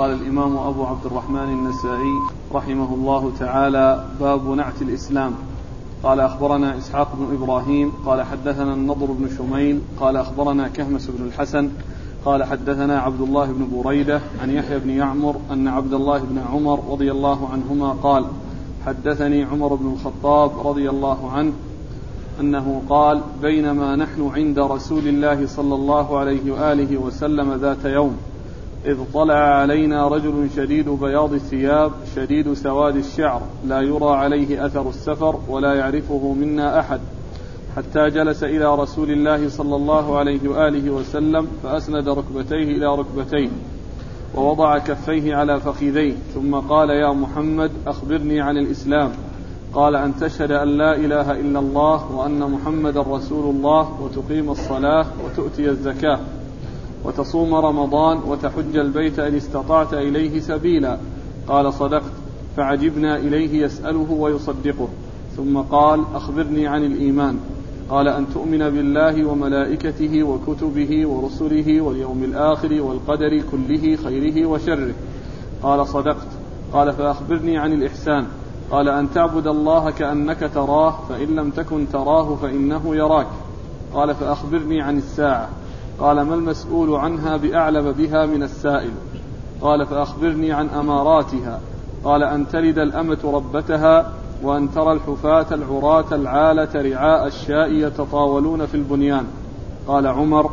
قال الإمام أبو عبد الرحمن النسائي رحمه الله تعالى باب نعت الإسلام. قال أخبرنا إسحاق بن إبراهيم قال حدثنا النضر بن شميل قال أخبرنا كهمس بن الحسن قال حدثنا عبد الله بن بريدة عن يحيى بن يعمر أن عبد الله بن عمر رضي الله عنهما قال حدثني عمر بن الخطاب رضي الله عنه أنه قال بينما نحن عند رسول الله صلى الله عليه وآله وسلم ذات يوم إذ طلع علينا رجل شديد بياض الثياب شديد سواد الشعر. لا يرى عليه أثر السفر ولا يعرفه منا أحد. حتى جلس إلى رسول الله صلى الله عليه وآله وسلم فأسند ركبتيه إلى ركبتيه ووضع كفيه على فخذيه. ثم قال يا محمد أخبرني عن الإسلام. قال أن تشهد أن لا إله إلا الله وأن محمدا رسول الله وتقيم الصلاة وتؤتي الزكاة. وتصوم رمضان وتحج البيت إن استطعت إليه سبيلا. قال صدقت فعجبنا إليه يسأله ويصدقه. ثم قال أخبرني عن الإيمان. قال أن تؤمن بالله وملائكته وكتبه ورسله واليوم الآخر والقدر كله خيره وشره. قال صدقت. قال فأخبرني عن الإحسان. قال أن تعبد الله كأنك تراه فإن لم تكن تراه فإنه يراك. قال فأخبرني عن الساعة. قال ما المسؤول عنها بأعلم بها من السائل؟ قال فأخبرني عن أماراتها. قال أن تلد الأمة ربتها وأن ترى الحفاة العراة العالة رعاء الشاء يتطاولون في البنيان. قال عمر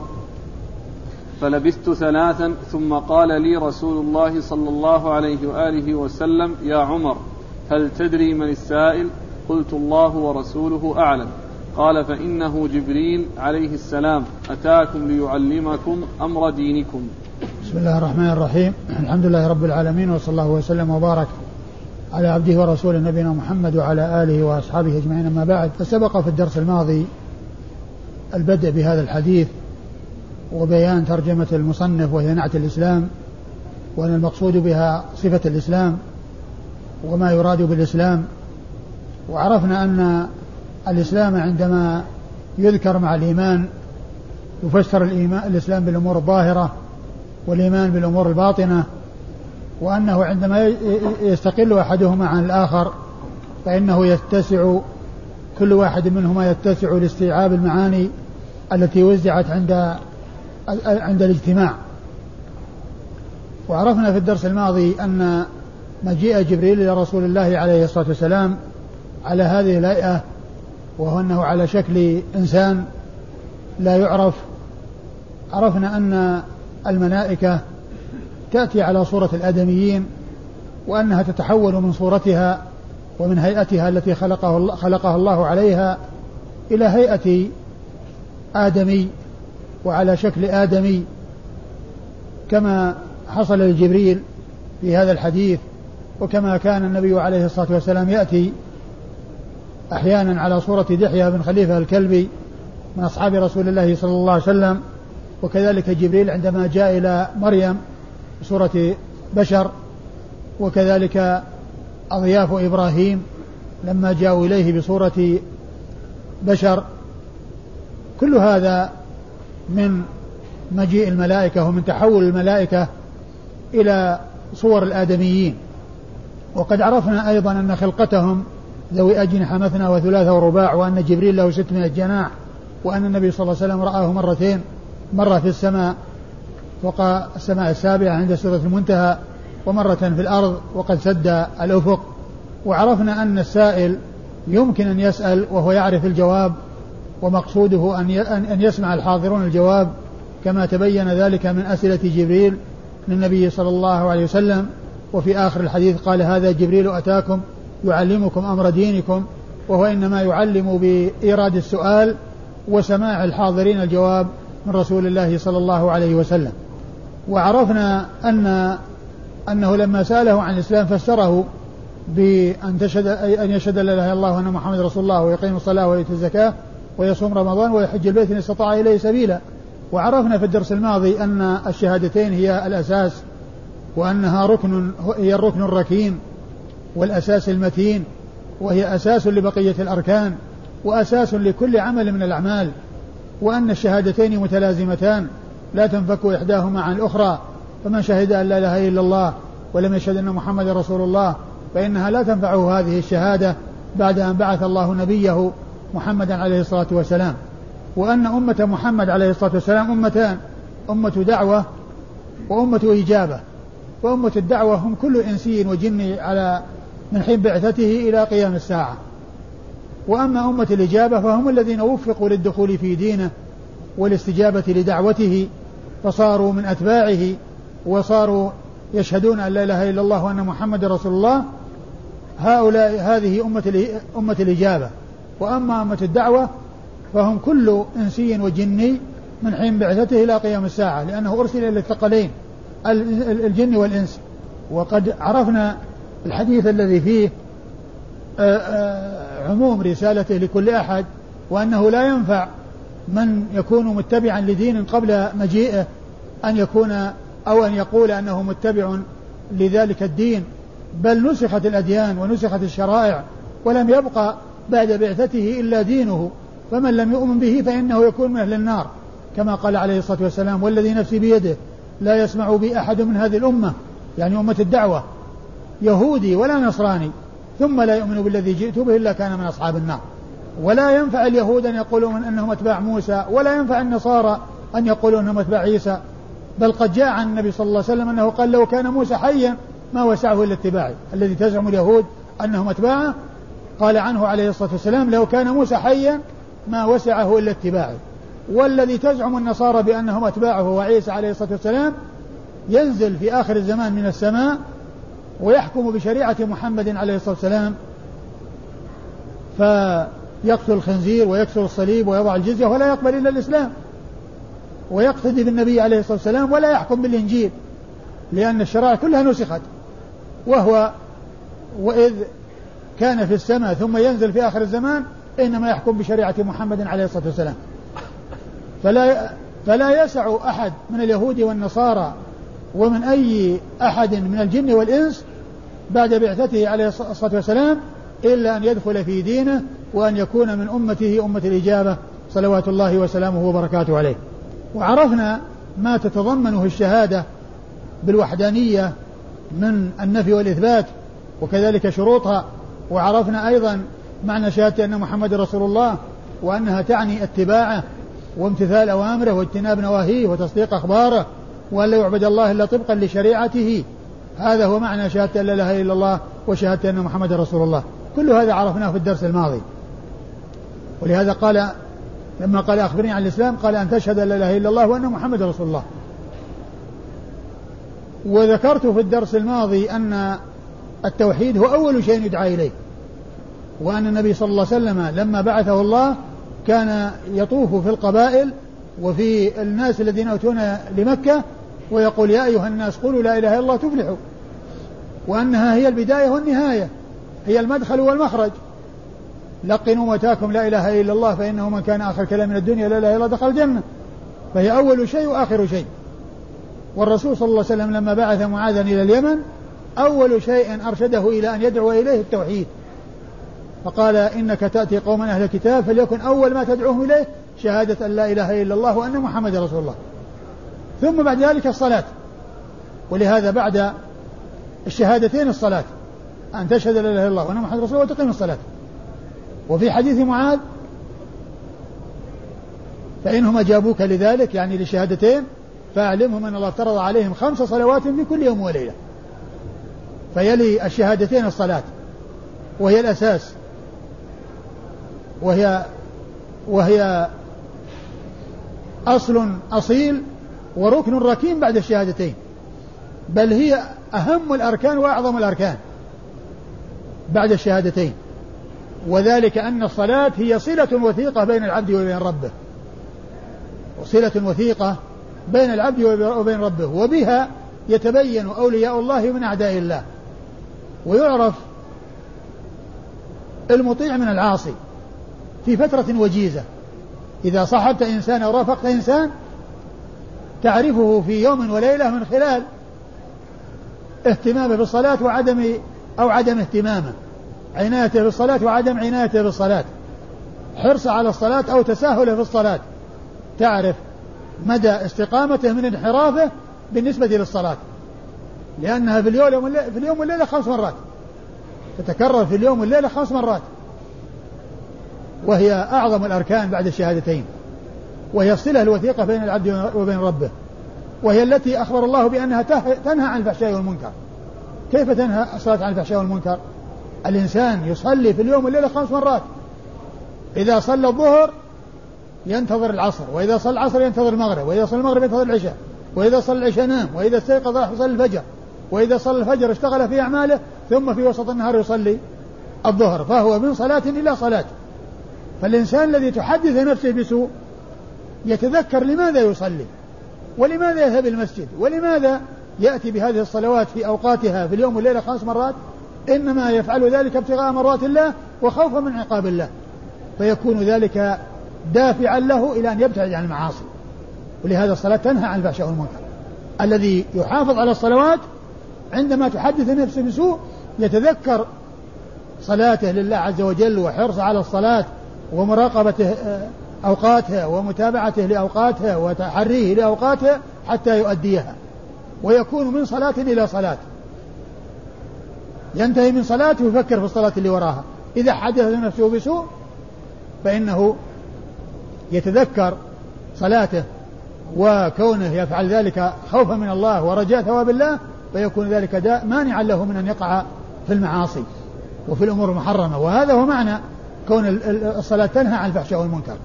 فلبثت ثلاثا ثم قال لي رسول الله صلى الله عليه وآله وسلم يا عمر هل تدري من السائل؟ قلت الله ورسوله أعلم. قال فإنه جبريل عليه السلام أتاكم ليعلمكم أمر دينكم. بسم الله الرحمن الرحيم. الحمد لله رب العالمين وصلى الله وسلم وبارك على عبده ورسوله نبينا محمد وعلى آله وأصحابه أجمعين أما بعد. فسبق في الدرس الماضي البدء بهذا الحديث وبيان ترجمة المصنف وهي نعت الإسلام وأن المقصود بها صفة الإسلام وما يراد بالإسلام. وعرفنا أن الإسلام عندما يذكر مع الإيمان يفسر الإيمان الإسلام بالأمور الظاهرة والإيمان بالأمور الباطنة وأنه عندما يستقل أحدهما عن الآخر فإنه يتسع كل واحد منهما يتسع لاستيعاب المعاني التي وزعت عند عند الاجتماع. وعرفنا في الدرس الماضي أن مجيء جبريل إلى رسول الله عليه الصلاة والسلام على هذه الهيئة وهو أنه على شكل إنسان لا يعرف عرفنا أن الملائكة تأتي على صورة الآدميين وأنها تتحول من صورتها ومن هيئتها التي خلقه خلقها الله عليها إلى هيئة آدمي وعلى شكل آدمي كما حصل لجبريل في هذا الحديث وكما كان النبي عليه الصلاة والسلام يأتي أحيانا على صورة دحية بن خليفة الكلبي من أصحاب رسول الله صلى الله عليه وسلم وكذلك جبريل عندما جاء إلى مريم بصورة بشر وكذلك أضياف إبراهيم لما جاءوا إليه بصورة بشر. كل هذا من مجيء الملائكة ومن تحول الملائكة إلى صور الآدميين. وقد عرفنا أيضا أن خلقتهم ذوي أجنحة مثنى وثلاثة ورباع وأن جبريل له ستمائة جناح وأن النبي صلى الله عليه وسلم رآه مرتين مرة في السماء فوق السماء السابعة عند سورة المنتهى ومرة في الأرض وقد سد الأفق. وعرفنا أن السائل يمكن أن يسأل وهو يعرف الجواب ومقصوده أن أن يسمع الحاضرون الجواب كما تبين ذلك من أسئلة جبريل للنبي صلى الله عليه وسلم. وفي آخر الحديث قال هذا جبريل أتاكم يعلمكم أمر دينكم وهو إنما يعلم بإيراد السؤال وسماع الحاضرين الجواب من رسول الله صلى الله عليه وسلم. وعرفنا أن أنه لما سأله عن الإسلام فسره بأن تشهد أن يشهد لا إله إلا الله وأن محمد رسول الله ويقيم الصلاة ويؤتي الزكاة ويصوم رمضان ويحج البيت إن استطاع إليه سبيلا. وعرفنا في الدرس الماضي أن الشهادتين هي الأساس وأنها ركن هي الركن الركين والأساس المتين وهي أساس لبقية الأركان وأساس لكل عمل من الأعمال وأن الشهادتين متلازمتان لا تنفك إحداهما عن الأخرى فمن شهد أن لا إله إلا الله ولم يشهد أن محمد رسول الله فإنها لا تنفعه هذه الشهادة بعد أن بعث الله نبيه محمدا عليه الصلاة والسلام. وأن أمة محمد عليه الصلاة والسلام أمتان أمة دعوة وأمة إجابة وأمة الدعوة هم كل إنسي وجني على من حين بعثته إلى قيام الساعة. وأما أمة الإجابة فهم الذين وفقوا للدخول في دينه والاستجابة لدعوته فصاروا من أتباعه وصاروا يشهدون أن لا إله إلا الله وأن محمد رسول الله. هؤلاء هذه أمة أمة الإجابة. وأما أمة الدعوة فهم كل إنسي وجني من حين بعثته إلى قيام الساعة لأنه أرسل إلى الثقلين الجن والإنس. وقد عرفنا الحديث الذي فيه آه، آه، عموم رسالته لكل أحد وأنه لا ينفع من يكون متبعا لدين قبل مجيئه أن يكون أو أن يقول أنه متبع لذلك الدين بل نسخت الأديان ونسخت الشرائع ولم يبقى بعد بعثته إلا دينه فمن لم يؤمن به فإنه يكون من أهل النار كما قال عليه الصلاة والسلام والذي نفسي بيده لا يسمع بي أحد من هذه الأمة. يعني أمة الدعوة. يهودي ولا نصراني ثم لا يؤمن بالذي جئت به إلا كان من أصحاب النار. ولا ينفع اليهود أن يقولوا من أنهم أتباع موسى ولا ينفع النصارى أن يقولوا أنهم أتباع عيسى. بل قد جاء عن النبي صلى الله عليه وسلم أنه قال لو كان موسى حيا ما وسعه إلا اتباعي. الذي تزعم اليهود أنهم أتباعه قال عنه عليه الصلاة والسلام لو كان موسى حيا ما وسعه إلا اتباعي. والذي تزعم النصارى بأنهم أتباعه وعيسى عليه الصلاة والسلام ينزل في آخر الزمان من السماء ويحكم بشريعة محمد عليه الصلاة والسلام فيقتل الخنزير ويكسر الصليب ويضع الجزية ولا يقبل إلا الإسلام ويقتدي بالنبي عليه الصلاة والسلام ولا يحكم بالإنجيل لأن الشرائع كلها نسخت. وهو وإذ كان في السماء ثم ينزل في آخر الزمان إنما يحكم بشريعة محمد عليه الصلاة والسلام. فلا فلا يسع أحد من اليهود والنصارى ومن أي أحد من الجن والإنس بعد بعثته عليه الصلاة والسلام إلا أن يدخل في دينه وأن يكون من أمته أمة الإجابة صلوات الله وسلامه وبركاته عليه. وعرفنا ما تتضمنه الشهادة بالوحدانية من النفي والإثبات وكذلك شروطها. وعرفنا أيضا معنى شهادة أن محمد رسول الله وأنها تعني اتباعه وامتثال أوامره واجتناب نواهيه وتصديق أخباره وأن لا يعبد الله إلا طبقا لشريعته. هذا هو معنى شهادة أن لا إله إلا الله وشهادة أن محمد رسول الله. كل هذا عرفناه في الدرس الماضي. ولهذا قال لما قال أخبرني عن الإسلام قال أن تشهد أن لا إله إلا الله وأن محمد رسول الله. وذكرت في الدرس الماضي أن التوحيد هو أول شيء يدعى إليه. وأن النبي صلى الله عليه وسلم لما بعثه الله كان يطوف في القبائل وفي الناس الذين أتون لمكة ويقول يا أيها الناس قولوا لا إله إلا الله تفلحوا. وأنها هي البداية والنهاية. هي المدخل والمخرج. لقنوا متاكم لا إله إلا الله فإنه من كان آخر كلام من الدنيا لا إله إلا الله دخل الجنة. فهي أول شيء وآخر شيء. والرسول صلى الله عليه وسلم لما بعث معاذا إلى اليمن أول شيء أرشده إلى أن يدعو إليه التوحيد. فقال إنك تأتي قوما أهل الكتاب فليكن أول ما تدعوهم إليه شهادة أن لا إله إلا الله وأن محمد رسول الله. ثم بعد ذلك الصلاة. ولهذا بعد الشهادتين الصلاة. أن تشهد لا إله إلا الله وأن محمد رسول الله وتقيم الصلاة. وفي حديث معاذ فإنهم أجابوك لذلك يعني للشهادتين فأعلمهم أن الله افترض عليهم خمس صلوات في كل يوم وليلة. فيلي الشهادتين الصلاة. وهي الأساس. وهي وهي أصل أصيل وركن ركين بعد الشهادتين. بل هي أهم الأركان وأعظم الأركان بعد الشهادتين. وذلك أن الصلاة هي صلة وثيقة بين العبد وبين ربه. صلة وثيقة بين العبد وبين ربه. وبها يتبين أولياء الله من أعداء الله. ويعرف المطيع من العاصي في فترة وجيزة. إذا صحبت إنسان أو رافقت إنسان تعرفه في يوم وليلة من خلال اهتمامه بالصلاة وعدم أو عدم اهتمامه. عنايته بالصلاة وعدم عنايته بالصلاة. حرصه على الصلاة أو تساهله في الصلاة. تعرف مدى استقامته من انحرافه بالنسبة للصلاة. لأنها في اليوم في اليوم والليلة خمس مرات. تتكرر في اليوم والليلة خمس مرات. وهي أعظم الأركان بعد الشهادتين. وهي الصلة الوثيقة بين العبد وبين ربه وهي التي أخبر الله بأنها تنهى عن الفحشاء والمنكر. كيف تنهى الصلاة عن الفحشاء والمنكر؟ الإنسان يصلي في اليوم والليلة خمس مرات. إذا صلى الظهر ينتظر العصر وإذا صلى العصر ينتظر المغرب وإذا صلى المغرب ينتظر العشاء وإذا صلى العشاء نام وإذا استيقظ راح يصلي الفجر وإذا صلى الفجر اشتغل في أعماله ثم في وسط النهار يصلي الظهر فهو من صلاة إلى صلاة. فالإنسان الذي تحدث نفسه بسوء يتذكر لماذا يصلي ولماذا يذهب المسجد ولماذا يأتي بهذه الصلوات في أوقاتها في اليوم والليلة خمس مرات إنما يفعل ذلك ابتغاء مرات الله وخوفا من عقاب الله فيكون ذلك دافعا له إلى أن يبتعد عن المعاصي ولهذا الصلاة تنهى عن الفحشاء والمنكر الذي يحافظ على الصلوات عندما تحدث نفسه بسوء يتذكر صلاته لله عز وجل وحرصه على الصلاة ومراقبته آه، أوقاتها ومتابعته لأوقاتها وتحريه لأوقاتها حتى يؤديها. ويكون من صلاة إلى صلاة ينتهي من صلاته ويفكر في الصلاة اللي وراها. إذا حدث نفسه بسوء فإنه يتذكر صلاته وكونه يفعل ذلك خوفا من الله ورجاء ثواب الله فيكون ذلك داء مانعا له من أن يقع في المعاصي وفي الأمور المحرمة. وهذا هو معنى كون الصلاة تنهى عن الفحشاء والمنكر.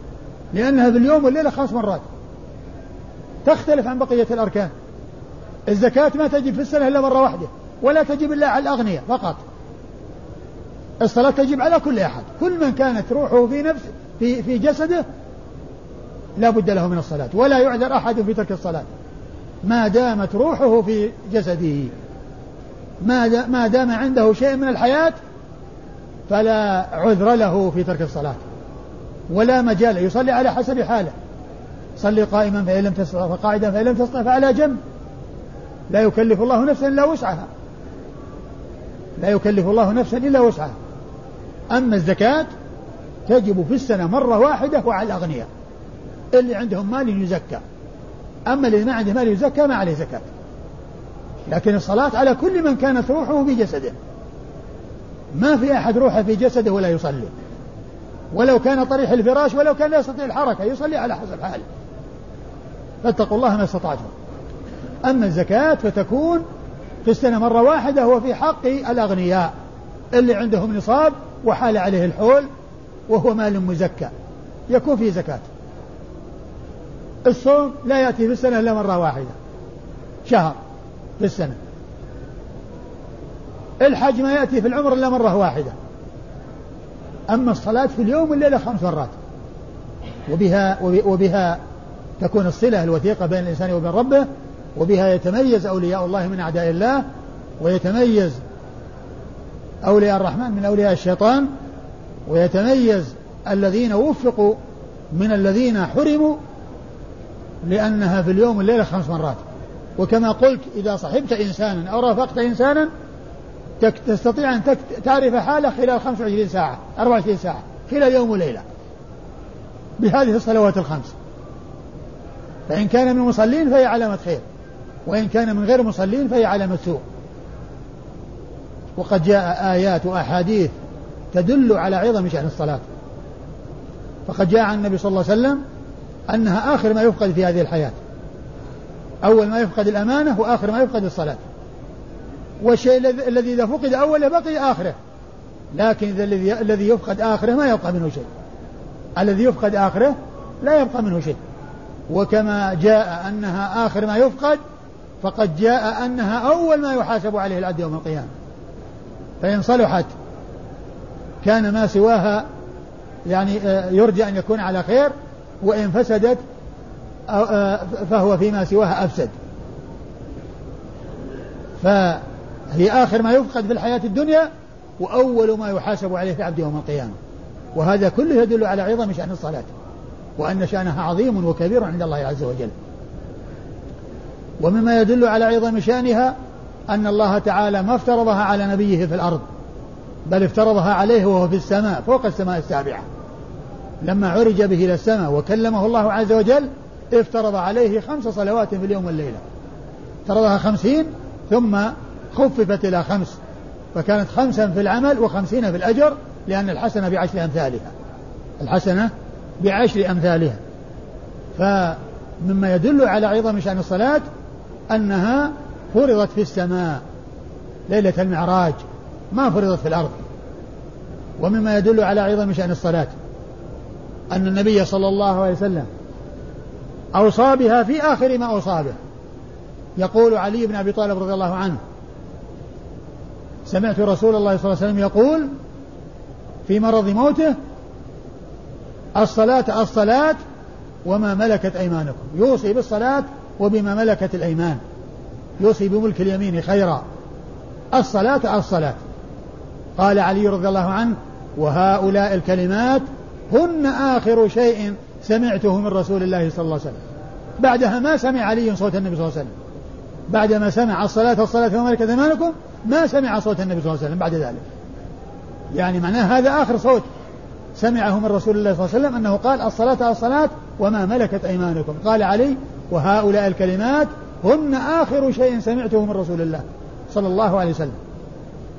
لأنها باليوم والليلة خمس مرات. تختلف عن بقية الأركان. الزكاة ما تجب في السنة إلا مرة واحدة ولا تجب إلا على الأغنياء فقط. الصلاة تجب على كل أحد. كل من كانت روحه في نفس في في جسده لا بد له من الصلاة ولا يعذر أحد في ترك الصلاة. ما دامت روحه في جسده ما ما دام عنده شيء من الحياة فلا عذر له في ترك الصلاة. ولا مجال يصلي على حسب حاله. صلي قائما فإن لم تستطع فقاعدا فإن لم تستطع فعلى جنب. لا يكلف الله نفسا إلا وسعها. لا يكلف الله نفسا إلا وسعها. أما الزكاة تجب في السنة مرة واحدة وعلى الأغنياء اللي عندهم مال يزكى. أما اللي ما عنده مال يزكى ما عليه زكاة. لكن الصلاة على كل من كانت روحه في جسده. ما في أحد روحه في جسده ولا يصلي. ولو كان طريح الفراش ولو كان لا يستطيع الحركة يصلي على حسب حاله. فاتقوا الله ما استطعتم. أما الزكاة فتكون في السنة مرة واحدة هو في حق الأغنياء. اللي عندهم نصاب وحال عليه الحول وهو مال مزكى. يكون فيه زكاة. الصوم لا يأتي في السنة إلا مرة واحدة. شهر في السنة. الحج ما يأتي في العمر إلا مرة واحدة. أما الصلاة في اليوم والليلة خمس مرات. وبها وبها تكون الصلة الوثيقة بين الإنسان وبين ربه وبها يتميز أولياء الله من أعداء الله ويتميز أولياء الرحمن من أولياء الشيطان ويتميز الذين وفقوا من الذين حرموا لأنها في اليوم والليلة خمس مرات. وكما قلت إذا صحبت إنسانا أو رافقت إنسانا تستطيع أن تعرف حاله خلال 25 ساعة 24 ساعة خلال يوم وليلة. بهذه الصلوات الخمس. فإن كان من المصلين فهي علامة خير وإن كان من غير المصلين فهي علامة سوء. وقد جاء آيات وأحاديث تدل على عظم شأن الصلاة. فقد جاء عن النبي صلى الله عليه وسلم أنها آخر ما يفقد في هذه الحياة. أول ما يفقد الأمانة وآخر ما يفقد الصلاة. والشيء الذي إذا فقد أوله بقي آخره. لكن الذي الذي يفقد آخره ما يبقى منه شيء. الذي يفقد آخره لا يبقى منه شيء. وكما جاء أنها آخر ما يفقد فقد جاء أنها أول ما يحاسب عليه العبد يوم القيامة. فإن صلحت كان ما سواها يعني آه، يرجى أن يكون على خير وإن فسدت آه، فهو فيما سواها أفسد. فهي آخر ما يفقد في الحياة الدنيا وأول ما يحاسب عليه العبد يوم القيامة. وهذا كله يدل على عظم شأن الصلاة وأن شأنها عظيم وكبير عند الله عز وجل. ومما يدل على عظم شأنها أن الله تعالى ما افترضها على نبيه في الأرض بل افترضها عليه وهو في السماء فوق السماء السابعة. لما عرج به إلى السماء وكلمه الله عز وجل افترض عليه خمس صلوات في اليوم والليلة. افترضها خمسين ثم خففت إلى خمس فكانت خمسا في العمل وخمسين في الأجر لأن الحسنة بعشر أمثالها. الحسنة بعشر أمثالها. فمما يدل على عظم شأن الصلاة أنها فرضت في السماء ليلة المعراج ما فرضت في الأرض. ومما يدل على عظم شأن الصلاة أن النبي صلى الله عليه وسلم أوصى بها في آخر ما أوصى به. يقول علي بن أبي طالب رضي الله عنه سمعت رسول الله صلى الله عليه وسلم يقول في مرض موته الصلاة الصلاة وما ملكت أيمانكم. يوصي بالصلاة وبما ملكت الأيمان. يوصي بملك اليمين خيرا. الصلاة الصلاة. قال علي رضي الله عنه وهؤلاء الكلمات هن آخر شيء سمعته من رسول الله صلى الله عليه وسلم. بعدها ما سمع علي صوت النبي صلى الله عليه وسلم. بعدما سمع الصلاة الصلاة وملكة أيمانكم ما سمع صوت النبي صلى الله عليه وسلم بعد ذلك. يعني معناه هذا آخر صوت سمعه من رسول الله صلى الله عليه وسلم أنه قال الصلاة الصلاة وما ملكت أيمانكم. قال علي وهؤلاء الكلمات هن آخر شيء سمعته من رسول الله صلى الله عليه وسلم.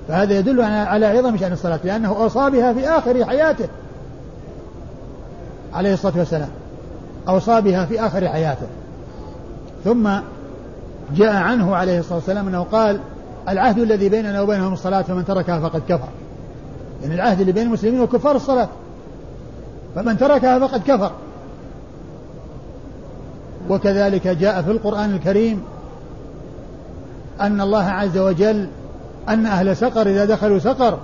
فهذا يدل على عظم شأن الصلاة لأنه أوصى بها في آخر حياته عليه الصلاة والسلام. أوصى بها في آخر حياته. ثم جاء عنه عليه الصلاة والسلام أنه قال العهد الذي بيننا وبينهم الصلاة فمن تركها فقد كفر. يعني العهد اللي بين المسلمين وكفار الصلاة. فمن تركها فقد كفر. وكذلك جاء في القرآن الكريم أن الله عز وجل أن أهل سقر إذا دخلوا سقر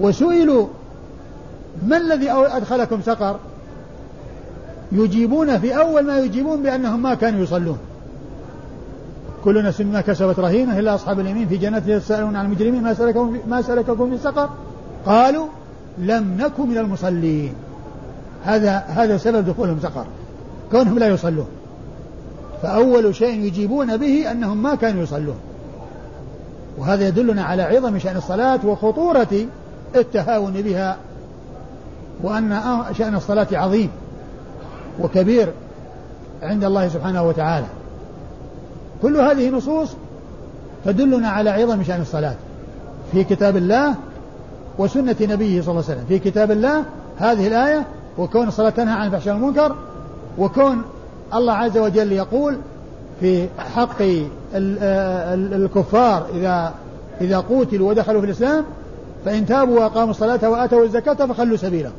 وسئلوا ما الذي أدخلكم سقر؟ يجيبون في أول ما يجيبون بأنهم ما كانوا يصلون. كل نفس ما كسبت رهينة إلا أصحاب اليمين في جنات يتساءلون عن المجرمين ما سلككم ما سلككم في سقر قالوا لم نكن من المصلين. هذا هذا سبب دخولهم سقر. كونهم لا يصلون. فأول شيء يجيبون به أنهم ما كانوا يصلون. وهذا يدلنا على عظم شأن الصلاة وخطورة التهاون بها وأن شأن الصلاة عظيم وكبير عند الله سبحانه وتعالى. كل هذه نصوص تدلنا على عظم شأن الصلاة. في كتاب الله وسنة نبيه صلى الله عليه وسلم. في كتاب الله هذه الآية وكون الصلاة تنهى عن الفحشاء والمنكر وكون الله عز وجل يقول في حق الكفار إذا إذا قوتلوا ودخلوا في الإسلام فإن تابوا وأقاموا الصلاة وآتوا الزكاة فخلوا سبيلهم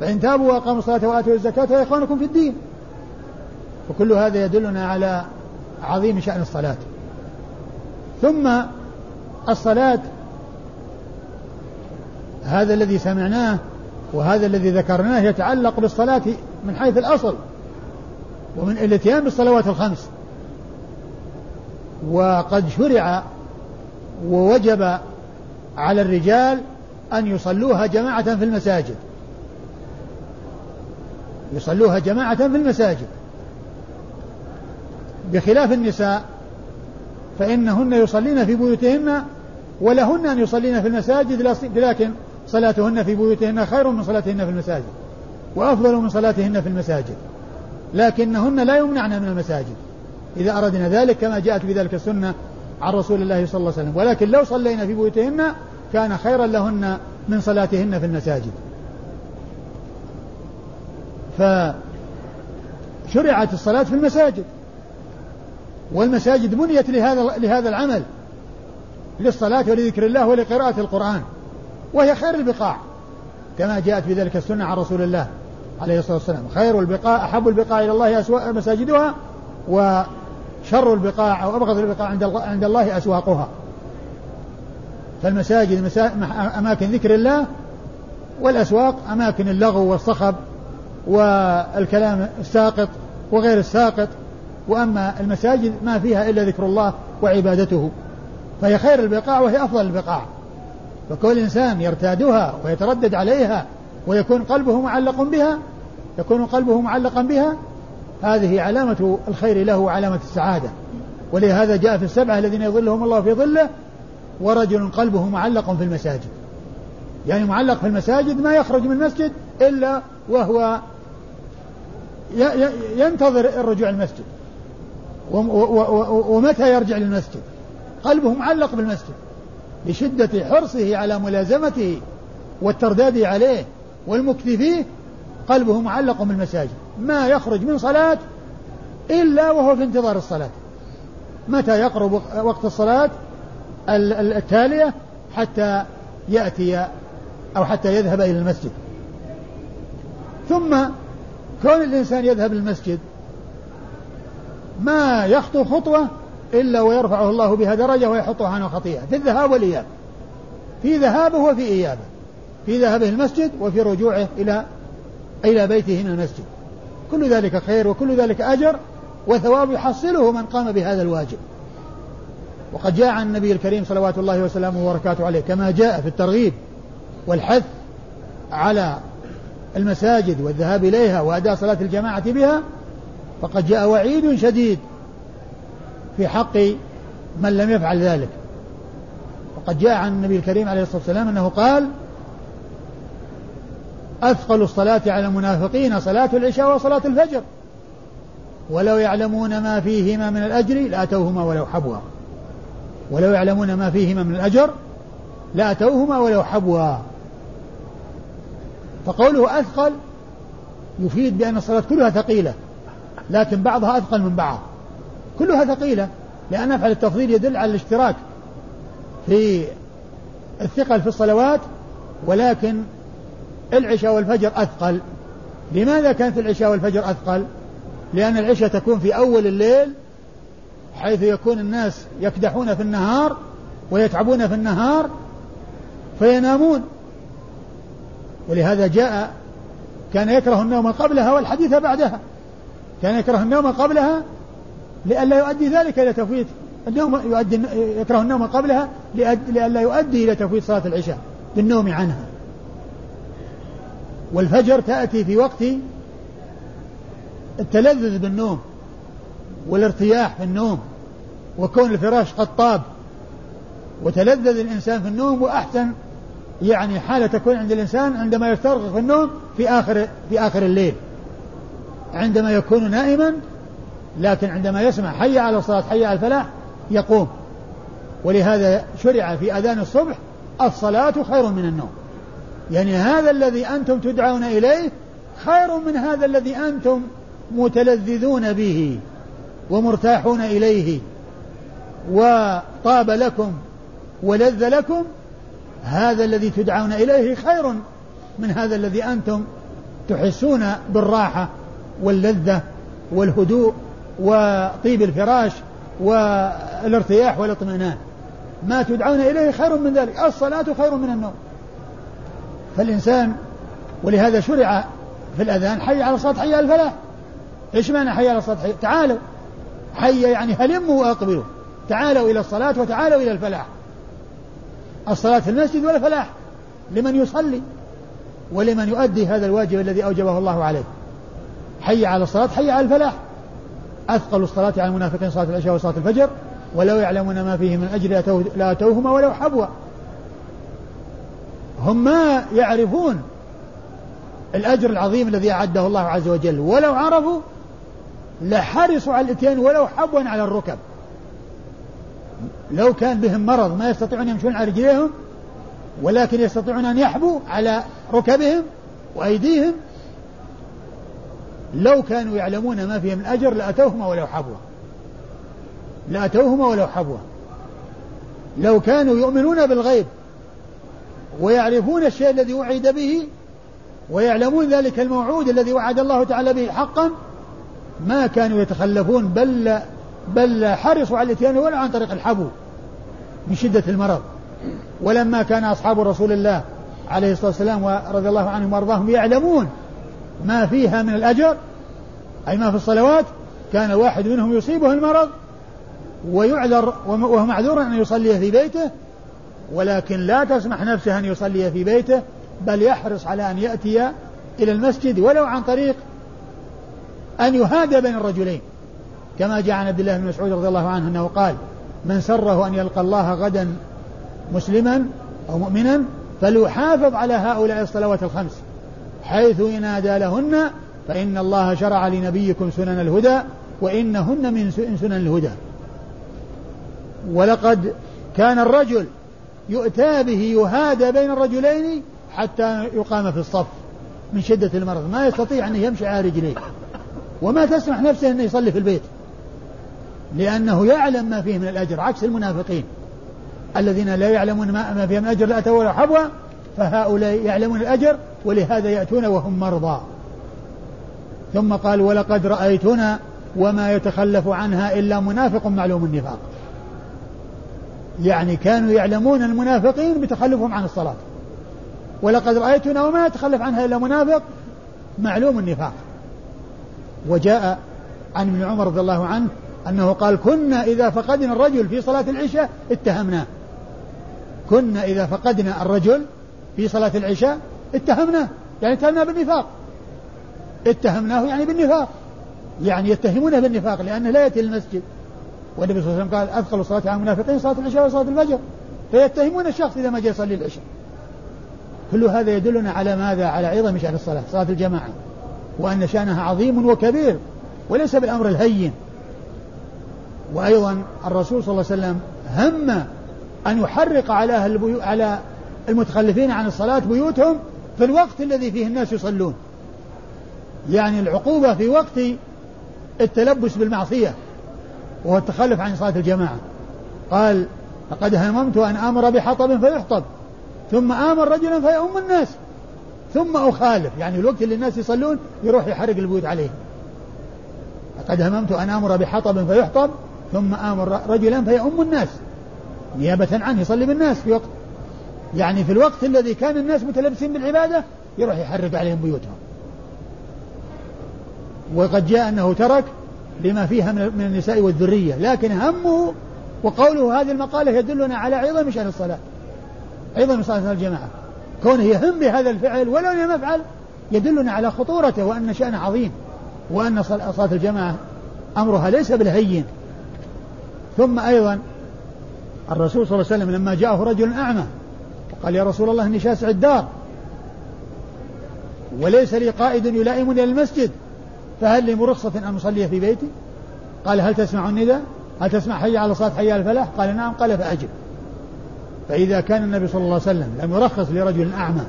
فإن تابوا وأقاموا الصلاة وآتوا الزكاة فإخوانكم في الدين. وكل هذا يدلنا على عظيم شأن الصلاة. ثم الصلاة هذا الذي سمعناه وهذا الذي ذكرناه يتعلق بالصلاة من حيث الأصل ومن الاتيان بالصلوات الخمس. وقد شرع ووجب على الرجال أن يصلوها جماعة في المساجد. يصلوها جماعة في المساجد. بخلاف النساء فإنهن يصلين في بيوتهن ولهن أن يصلين في المساجد لكن صلاتهن في بيوتهن خير من صلاتهن في المساجد وأفضل من صلاتهن في المساجد لكنهن لا يمنعن من المساجد. إذا أردنا ذلك كما جاءت بذلك السنة عن رسول الله صلى الله عليه وسلم. ولكن لو صلينا في بيوتهن كان خيرا لهن من صلاتهن في المساجد. فشرعت الصلاة في المساجد. والمساجد بنيت لهذا لهذا العمل للصلاة ولذكر الله ولقراءة القرآن وهي خير البقاع كما جاءت في ذلك السنة عن رسول الله عليه الصلاة والسلام. خير البقاع أحب البقاع إلى الله أسواق مساجدها وشر البقاع أو أبغض البقاع عند عند الله أسواقها. فالمساجد أماكن ذكر الله والأسواق أماكن اللغو والصخب والكلام الساقط وغير الساقط. وأما المساجد ما فيها إلا ذكر الله وعبادته. فهي خير البقاع وهي أفضل البقاع. فكل إنسان يرتادها ويتردد عليها ويكون قلبه معلق بها يكون قلبه معلقا بها هذه علامة الخير له وعلامة السعادة. ولهذا جاء في السبعة الذين يظلهم الله في ظله ورجل قلبه معلق في المساجد. يعني معلق في المساجد ما يخرج من المسجد إلا وهو ينتظر الرجوع المسجد. ومتى يرجع للمسجد؟ قلبه معلق بالمسجد لشدة حرصه على ملازمته والترداد عليه والمكث فيه قلبه معلق بالمساجد. ما يخرج من صلاة إلا وهو في انتظار الصلاة. متى يقرب وقت الصلاة التالية؟ حتى يأتي أو حتى يذهب إلى المسجد. ثم كون الإنسان يذهب للمسجد ما يخطو خطوة إلا ويرفعه الله بها درجة ويحطه عنه خطيئة. في الذهاب والإياب. في ذهابه وفي إيابه. في ذهابه المسجد وفي رجوعه إلى إلى بيته من المسجد. كل ذلك خير وكل ذلك أجر وثواب يحصله من قام بهذا الواجب. وقد جاء عن النبي الكريم صلوات الله وسلامه وبركاته عليه كما جاء في الترغيب والحث على المساجد والذهاب إليها وأداء صلاة الجماعة بها فقد جاء وعيد شديد في حق من لم يفعل ذلك. وقد جاء عن النبي الكريم عليه الصلاة والسلام أنه قال أثقل الصلاة على المنافقين صلاة العشاء وصلاة الفجر. ولو يعلمون ما فيهما من الأجر لأتوهما ولو حبوا. ولو يعلمون ما فيهما من الأجر لأتوهما ولو حبوا. فقوله أثقل يفيد بأن الصلاة كلها ثقيلة. لكن بعضها أثقل من بعض. كلها ثقيلة لأن أفعل التفضيل يدل على الاشتراك في الثقل في الصلوات ولكن العشاء والفجر أثقل. لماذا كانت العشاء والفجر أثقل؟ لأن العشاء تكون في أول الليل حيث يكون الناس يكدحون في النهار ويتعبون في النهار فينامون. ولهذا جاء كان يكره النوم قبلها والحديث بعدها. كان يكره النوم قبلها لئلا يؤدي ذلك إلى تفويت النوم يؤدي يكره النوم قبلها لئلا يؤدي إلى تفويت صلاة العشاء بالنوم عنها. والفجر تأتي في وقت التلذذ بالنوم والارتياح في النوم وكون الفراش قد طاب. وتلذذ الإنسان في النوم وأحسن يعني حالة تكون عند الإنسان عندما يسترخي في النوم في آخر في آخر الليل. عندما يكون نائما لكن عندما يسمع حي على الصلاة حي على الفلاح يقوم. ولهذا شرع في أذان الصبح الصلاة خير من النوم. يعني هذا الذي أنتم تدعون إليه خير من هذا الذي أنتم متلذذون به ومرتاحون إليه. وطاب لكم ولذ لكم هذا الذي تدعون إليه خير من هذا الذي أنتم تحسون بالراحة. واللذة والهدوء وطيب الفراش والارتياح والاطمئنان. ما تدعون إليه خير من ذلك. الصلاة خير من النوم. فالإنسان ولهذا شرع في الأذان حي على الصلاة حي على الفلاح. إيش معنى حي على الصلاة؟ حي تعالوا. حي يعني هلموا وأقبلوا. تعالوا إلى الصلاة وتعالوا إلى الفلاح. الصلاة في المسجد والفلاح. لمن يصلي ولمن يؤدي هذا الواجب الذي أوجبه الله عليه. حي على الصلاة حي على الفلاح. أثقل الصلاة على المنافقين صلاة العشاء وصلاة الفجر ولو يعلمون ما فيه من أجل لأتوهما ولو حبوا. هم ما يعرفون الأجر العظيم الذي أعده الله عز وجل. ولو عرفوا لحرصوا على الإتيان ولو حبوا على الركب. لو كان بهم مرض ما يستطيعون يمشون على رجليهم ولكن يستطيعون أن يحبوا على ركبهم وأيديهم لو كانوا يعلمون ما فيه من أجر لأتوهما ولو حبوا لأتوهما ولو حبوا لو كانوا يؤمنون بالغيب ويعرفون الشيء الذي وعد به ويعلمون ذلك الموعود الذي وعد الله تعالى به حقا ما كانوا يتخلفون بل بل حرصوا على الاتيان ولو عن طريق الحبو من شدة المرض. ولما كان أصحاب رسول الله عليه الصلاة والسلام ورضي الله عنهم وأرضاهم يعلمون ما فيها من الأجر أي ما في الصلوات كان واحد منهم يصيبه المرض ويعذر وهو معذور أن يصلي في بيته ولكن لا تسمح نفسه أن يصلي في بيته بل يحرص على أن يأتي إلى المسجد ولو عن طريق أن يهادى بين الرجلين. كما جاء عن عبد الله بن مسعود رضي الله عنه أنه قال من سره أن يلقى الله غدا مسلما أو مؤمنا فليحافظ على هؤلاء الصلوات الخمس. حيث ينادى لهن فإن الله شرع لنبيكم سنن الهدى وإنهن من سنن الهدى. ولقد كان الرجل يؤتى به يهادى بين الرجلين حتى يقام في الصف من شدة المرض. ما يستطيع أن يمشي على رجليه. وما تسمح نفسه أنه يصلي في البيت. لأنه يعلم ما فيه من الأجر عكس المنافقين. الذين لا يعلمون ما فيه من الأجر لا ولا حبوا فهؤلاء يعلمون الأجر ولهذا يأتون وهم مرضى. ثم قال ولقد رأيتنا وما يتخلف عنها إلا منافق معلوم النفاق. يعني كانوا يعلمون المنافقين بتخلفهم عن الصلاة. ولقد رأيتنا وما يتخلف عنها إلا منافق معلوم النفاق. وجاء عن ابن عمر رضي الله عنه أنه قال كنا إذا فقدنا الرجل في صلاة العشاء اتهمناه. كنا إذا فقدنا الرجل في صلاة العشاء اتهمناه يعني اتهمناه بالنفاق. اتهمناه يعني بالنفاق. يعني يتهمونه بالنفاق لأنه لا يأتي المسجد. والنبي صلى الله عليه وسلم قال أثقل الصلاة على المنافقين صلاة العشاء وصلاة الفجر. فيتهمون الشخص إذا ما جاء يصلي العشاء. كل هذا يدلنا على ماذا؟ على عظم شأن الصلاة صلاة الجماعة. وأن شأنها عظيم وكبير وليس بالأمر الهين. وأيضا الرسول صلى الله عليه وسلم هم أن يحرق على أهل. على المتخلفين عن الصلاة بيوتهم في الوقت الذي فيه الناس يصلون. يعني العقوبة في وقت التلبس بالمعصية وهو التخلف عن صلاة الجماعة. قال لقد هممت أن آمر بحطب فيحطب ثم آمر رجلا فيؤم الناس ثم أخالف. يعني الوقت اللي الناس يصلون يروح يحرق البيوت عليهم لقد هممت أن آمر بحطب فيحطب ثم آمر رجلا فيؤم الناس. نيابة عنه يصلي بالناس في وقت يعني في الوقت الذي كان الناس متلبسين بالعبادة يروح يحرق عليهم بيوتهم. وقد جاء أنه ترك لما فيها من النساء والذرية لكن همه وقوله هذه المقالة يدلنا على عظم شأن الصلاة عظم صلاة الجماعة. كونه يهم بهذا الفعل ولو لم يفعل يدلنا على خطورته وأن شأنه عظيم وأن صلاة الجماعة أمرها ليس بالهين. ثم أيضا الرسول صلى الله عليه وسلم لما جاءه رجل أعمى وقال يا رسول الله إني شاسع الدار. وليس لي قائد يلائمني المسجد. فهل لي مرخصة أن أصلي في بيتي؟ قال هل تسمع النداء؟ هل تسمع حي على الصلاة حي على الفلاح؟ قال نعم. قال فأجب. فإذا كان النبي صلى الله عليه وسلم لم يرخص لرجل أعمى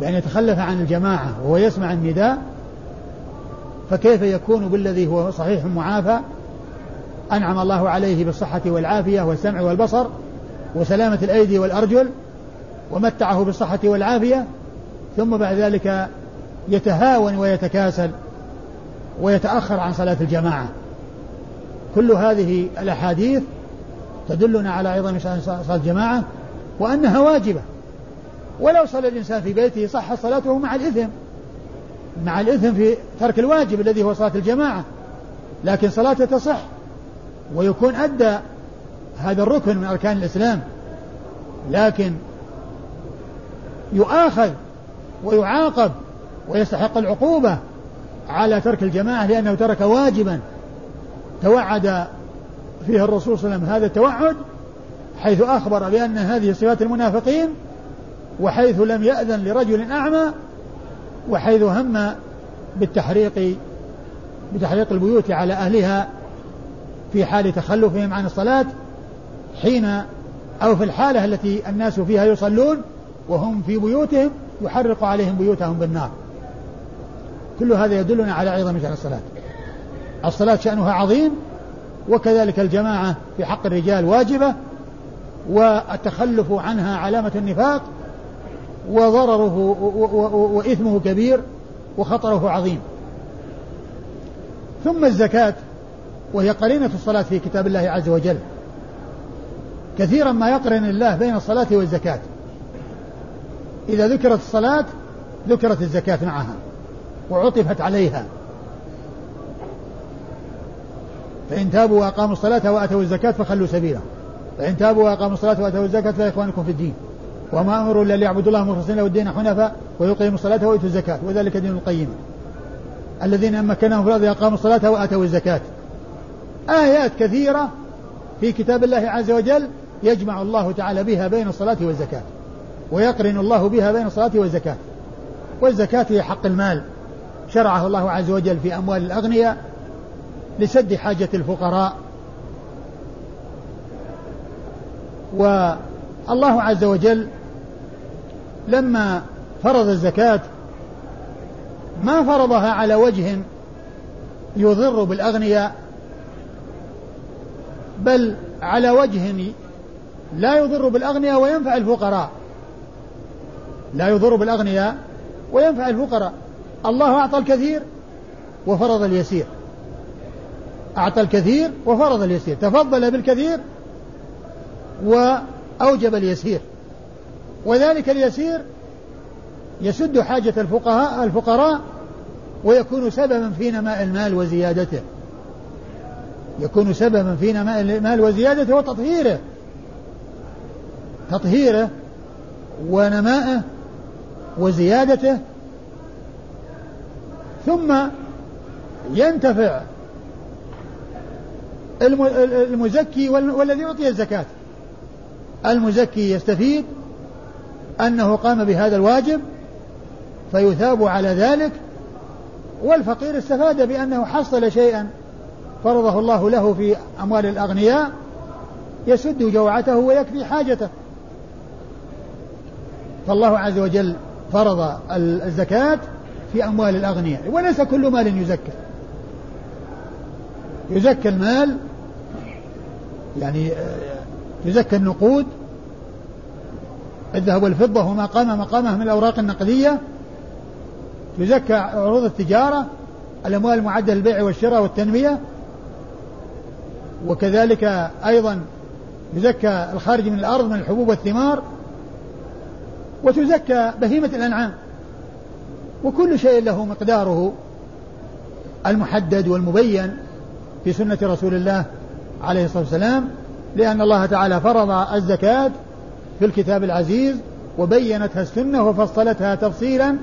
بأن يتخلف عن الجماعة وهو يسمع النداء فكيف يكون بالذي هو صحيح معافى؟ أنعم الله عليه بالصحة والعافية والسمع والبصر وسلامة الأيدي والأرجل ومتعه بالصحة والعافية ثم بعد ذلك يتهاون ويتكاسل ويتأخر عن صلاة الجماعة. كل هذه الأحاديث تدلنا على عظم صلاة الجماعة وأنها واجبة. ولو صلى الإنسان في بيته صح صلاته مع الإثم مع الإثم في ترك الواجب الذي هو صلاة الجماعة لكن صلاته تصح ويكون أدى هذا الركن من أركان الإسلام لكن يؤاخذ ويعاقب ويستحق العقوبة على ترك الجماعة لأنه ترك واجبا. توعد فيه الرسول صلى الله عليه وسلم هذا التوعد حيث أخبر بأن هذه صفات المنافقين وحيث لم يأذن لرجل أعمى وحيث هم بالتحريق بتحريق البيوت على أهلها في حال تخلفهم عن الصلاة. حين أو في الحالة التي الناس فيها يصلون وهم في بيوتهم يحرق عليهم بيوتهم بالنار. كل هذا يدلنا على عظم شأن الصلاة. الصلاة شأنها عظيم وكذلك الجماعة في حق الرجال واجبة والتخلف عنها علامة النفاق وضرره وإثمه كبير وخطره عظيم. ثم الزكاة وهي قرينة الصلاة في كتاب الله عز وجل. كثيرا ما يقرن الله بين الصلاة والزكاة. إذا ذكرت الصلاة ذكرت الزكاة معها وعطفت عليها. فإن تابوا وأقاموا الصلاة وآتوا الزكاة فخلوا سبيلهم فإن تابوا وأقاموا الصلاة وآتوا الزكاة فإخوانكم في الدين. وما أمروا إلا ليعبدوا الله مخلصين له الدين حنفاء ويقيموا الصلاة ويؤتوا الزكاة وذلك دين القيم. الذين مكنهم في الأرض أقاموا الصلاة وآتوا الزكاة. آيات كثيرة في كتاب الله عز وجل يجمع الله تعالى بها بين الصلاة والزكاة ويقرن الله بها بين الصلاة والزكاة. والزكاة هي حق المال. شرعه الله عز وجل في أموال الأغنياء لسد حاجة الفقراء. والله عز وجل لما فرض الزكاة ما فرضها على وجه يضر بالأغنياء بل على وجه لا يضر بالأغنياء وينفع الفقراء. لا يضر بالأغنياء وينفع الفقراء. الله أعطى الكثير وفرض اليسير. أعطى الكثير وفرض اليسير. تفضل بالكثير وأوجب اليسير. وذلك اليسير يسد حاجة الفقهاء الفقراء ويكون سببا في نماء المال وزيادته. يكون سببا في نماء المال وزيادته وتطهيره. تطهيره ونمائه وزيادته ثم ينتفع المزكي والذي أعطي الزكاة. المزكي يستفيد أنه قام بهذا الواجب فيثاب على ذلك والفقير استفاد بأنه حصل شيئا فرضه الله له في أموال الأغنياء يسد جوعته ويكفي حاجته. فالله عز وجل فرض الزكاة في أموال الأغنياء وليس كل مال يزكى. يزكى المال يعني آه، يزكى النقود الذهب والفضة وما قام مقامه من الأوراق النقدية. يزكى عروض التجارة الأموال المعدة للبيع والشراء والتنمية. وكذلك أيضا يزكى الخارج من الأرض من الحبوب والثمار. وتزكى بهيمة الأنعام. وكل شيء له مقداره المحدد والمبين في سنة رسول الله عليه الصلاة والسلام لأن الله تعالى فرض الزكاة في الكتاب العزيز وبينتها السنة وفصلتها تفصيلا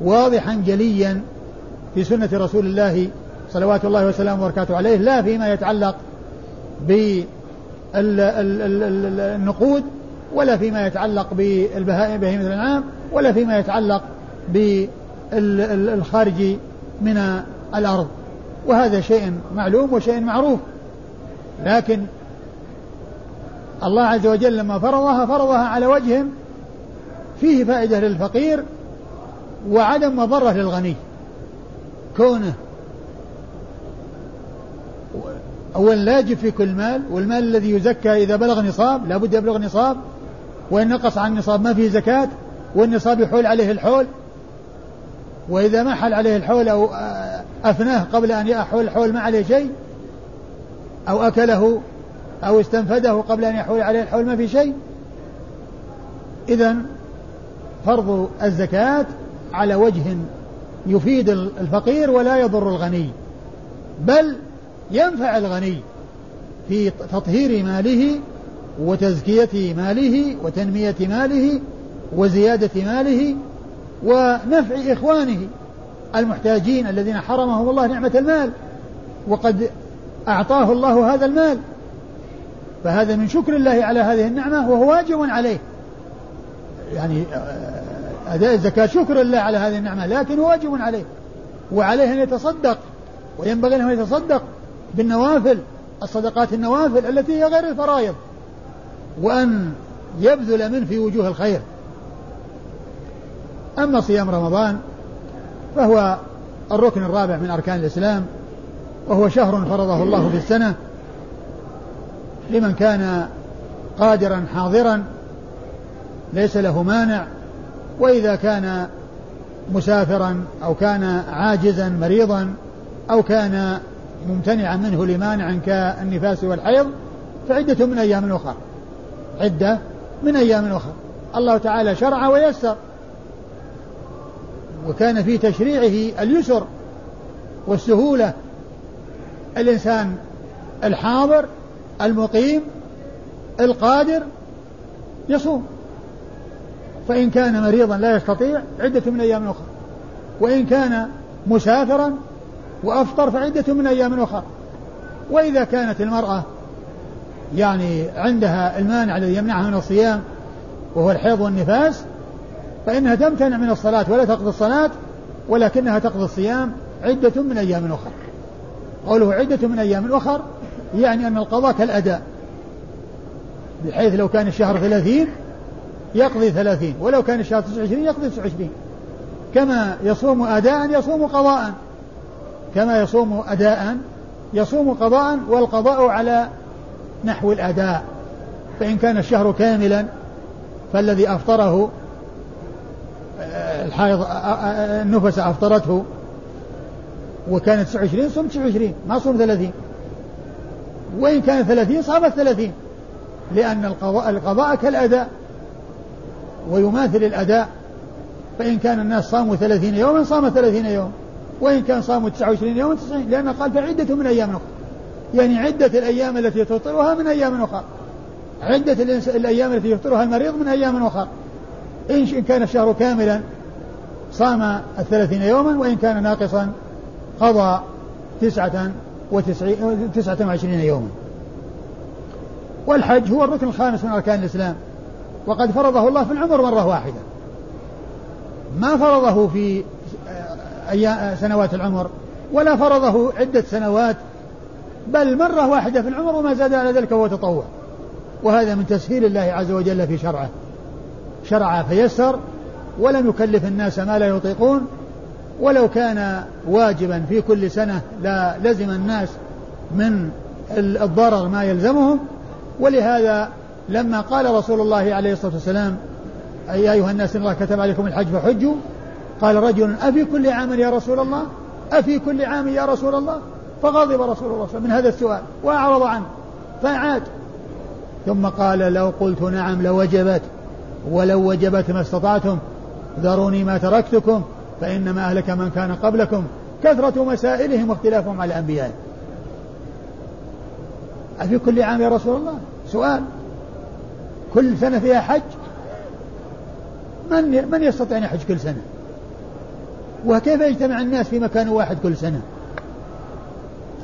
واضحا جليا في سنة رسول الله صلوات الله وسلامه وبركاته عليه لا فيما يتعلق بالنقود ولا فيما يتعلق بالبهائم بهيمة الأنعام ولا فيما يتعلق بالخارج من الأرض. وهذا شيء معلوم وشيء معروف. لكن الله عز وجل لما فرضها فرضها على وجه فيه فائدة للفقير وعدم مضرة للغني. كونه أولا لا يجب في كل مال والمال الذي يزكى إذا بلغ نصاب لابد يبلغ نصاب وإن نقص عن النصاب ما فيه زكاة والنصاب يحول عليه الحول. وإذا ما حل عليه الحول أو أفناه قبل أن يحول الحول ما عليه شيء أو أكله أو استنفده قبل أن يحول عليه الحول ما في شيء. إذا فرض الزكاة على وجه يفيد الفقير ولا يضر الغني بل ينفع الغني في تطهير ماله وتزكية ماله وتنمية ماله وزيادة ماله ونفع إخوانه المحتاجين الذين حرمهم الله نعمة المال وقد أعطاه الله هذا المال. فهذا من شكر الله على هذه النعمة وهو واجب عليه. يعني آه، أداء الزكاة شكر الله على هذه النعمة لكن واجب عليه. وعليه أن يتصدق وينبغي أن يتصدق بالنوافل الصدقات النوافل التي هي غير الفرائض. وأن يبذل منه في وجوه الخير. أما صيام رمضان فهو الركن الرابع من أركان الإسلام وهو شهر فرضه الله في السنة. لمن كان قادرا حاضرا ليس له مانع وإذا كان مسافرا أو كان عاجزا مريضا أو كان ممتنعا منه لمانع كالنفاس والحيض فعدة من أيام أخرى. عدة من أيام أخرى. الله تعالى شرع ويسر. وكان في تشريعه اليسر والسهولة. الإنسان الحاضر المقيم القادر يصوم. فإن كان مريضا لا يستطيع عدة من أيام أخرى. وإن كان مسافرا وأفطر فعدة من أيام أخرى. وإذا كانت المرأة يعني عندها المانع الذي يمنعها من الصيام وهو الحيض والنفاس فإنها تمتنع من الصلاة ولا تقضي الصلاة ولكنها تقضي الصيام عدة من أيام أخرى قوله عدة من أيام أخر يعني أن القضاء كالأداء. بحيث لو كان الشهر ثلاثين يقضي ثلاثين ولو كان الشهر تسعة وعشرين يقضي تسعة وعشرين. كما يصوم أداء يصوم قضاء. كما يصوم أداء يصوم قضاء والقضاء على نحو الأداء فإن كان الشهر كاملا فالذي أفطره الحائض النفس أفطرته وكانت 29 صمت 29 ما صوم 30 وإن كان 30 صامت 30 لأن القضاء, القضاء كالأداء ويماثل الأداء. فإن كان الناس صاموا 30 يوما صام 30 يوم. وإن كان صاموا 29 يوما 90 لأن قال فعدة من أيام أخرى. يعني عدة الأيام التي تفطرها من أيام أخرى. عدة الأيام التي يفطرها المريض من أيام أخرى. إن كان الشهر كاملا صام الثلاثين يوما وإن كان ناقصا قضى تسعة وتسعين تسعة وعشرين يوما. والحج هو الركن الخامس من أركان الإسلام. وقد فرضه الله في العمر مرة واحدة. ما فرضه في أيام سنوات العمر ولا فرضه عدة سنوات بل مرة واحدة في العمر وما زاد على ذلك هو تطوع. وهذا من تسهيل الله عز وجل في شرعه. شرع فيسر ولم يكلف الناس ما لا يطيقون. ولو كان واجبا في كل سنة لا لزم الناس من الضرر ما يلزمهم. ولهذا لما قال رسول الله عليه الصلاة والسلام يا أيها الناس إن الله كتب عليكم الحج فحجوا. قال رجل أفي كل عام يا رسول الله؟ أفي كل عام يا رسول الله؟ فغضب رسول الله صلى الله عليه وسلم من هذا السؤال وأعرض عنه. فعاد. ثم قال لو قلت نعم لوجبت. ولو وجبت ما استطعتم. ذروني ما تركتكم. فإنما أهلك من كان قبلكم. كثرة مسائلهم واختلافهم على أنبيائهم أفي كل عام يا رسول الله؟ سؤال. كل سنة فيها حج؟ من من يستطيع أن يحج كل سنة؟ وكيف يجتمع الناس في مكان واحد كل سنة؟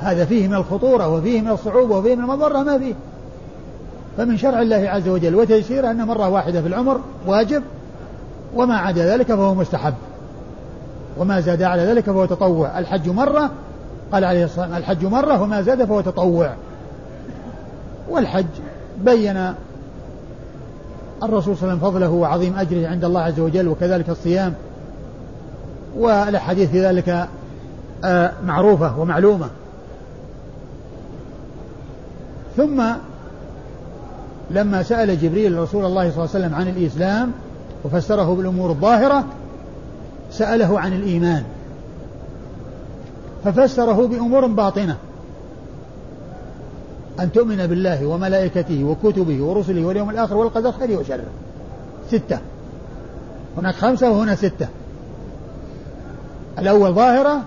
هذا فيه من الخطورة وفيه من الصعوبة وفيه من المضرة ما فيه. فمن شرع الله عز وجل وتيسيره أن مرة واحدة في العمر واجب وما عدا ذلك فهو مستحب. وما زاد على ذلك فهو تطوع. الحج مرة قال عليه الصلاة والسلام الحج مرة وما زاد فهو تطوع. والحج بين الرسول صلى الله عليه وسلم فضله وعظيم أجره عند الله عز وجل وكذلك الصيام. والأحاديث في ذلك آه، معروفة ومعلومة. ثم لما سأل جبريل رسول الله صلى الله عليه وسلم عن الإسلام وفسره بالأمور الظاهرة سأله عن الإيمان. ففسره بأمور باطنة. أن تؤمن بالله وملائكته وكتبه ورسله واليوم الآخر والقدر خيره وشره. ستة. هناك خمسة وهنا ستة. الأول ظاهرة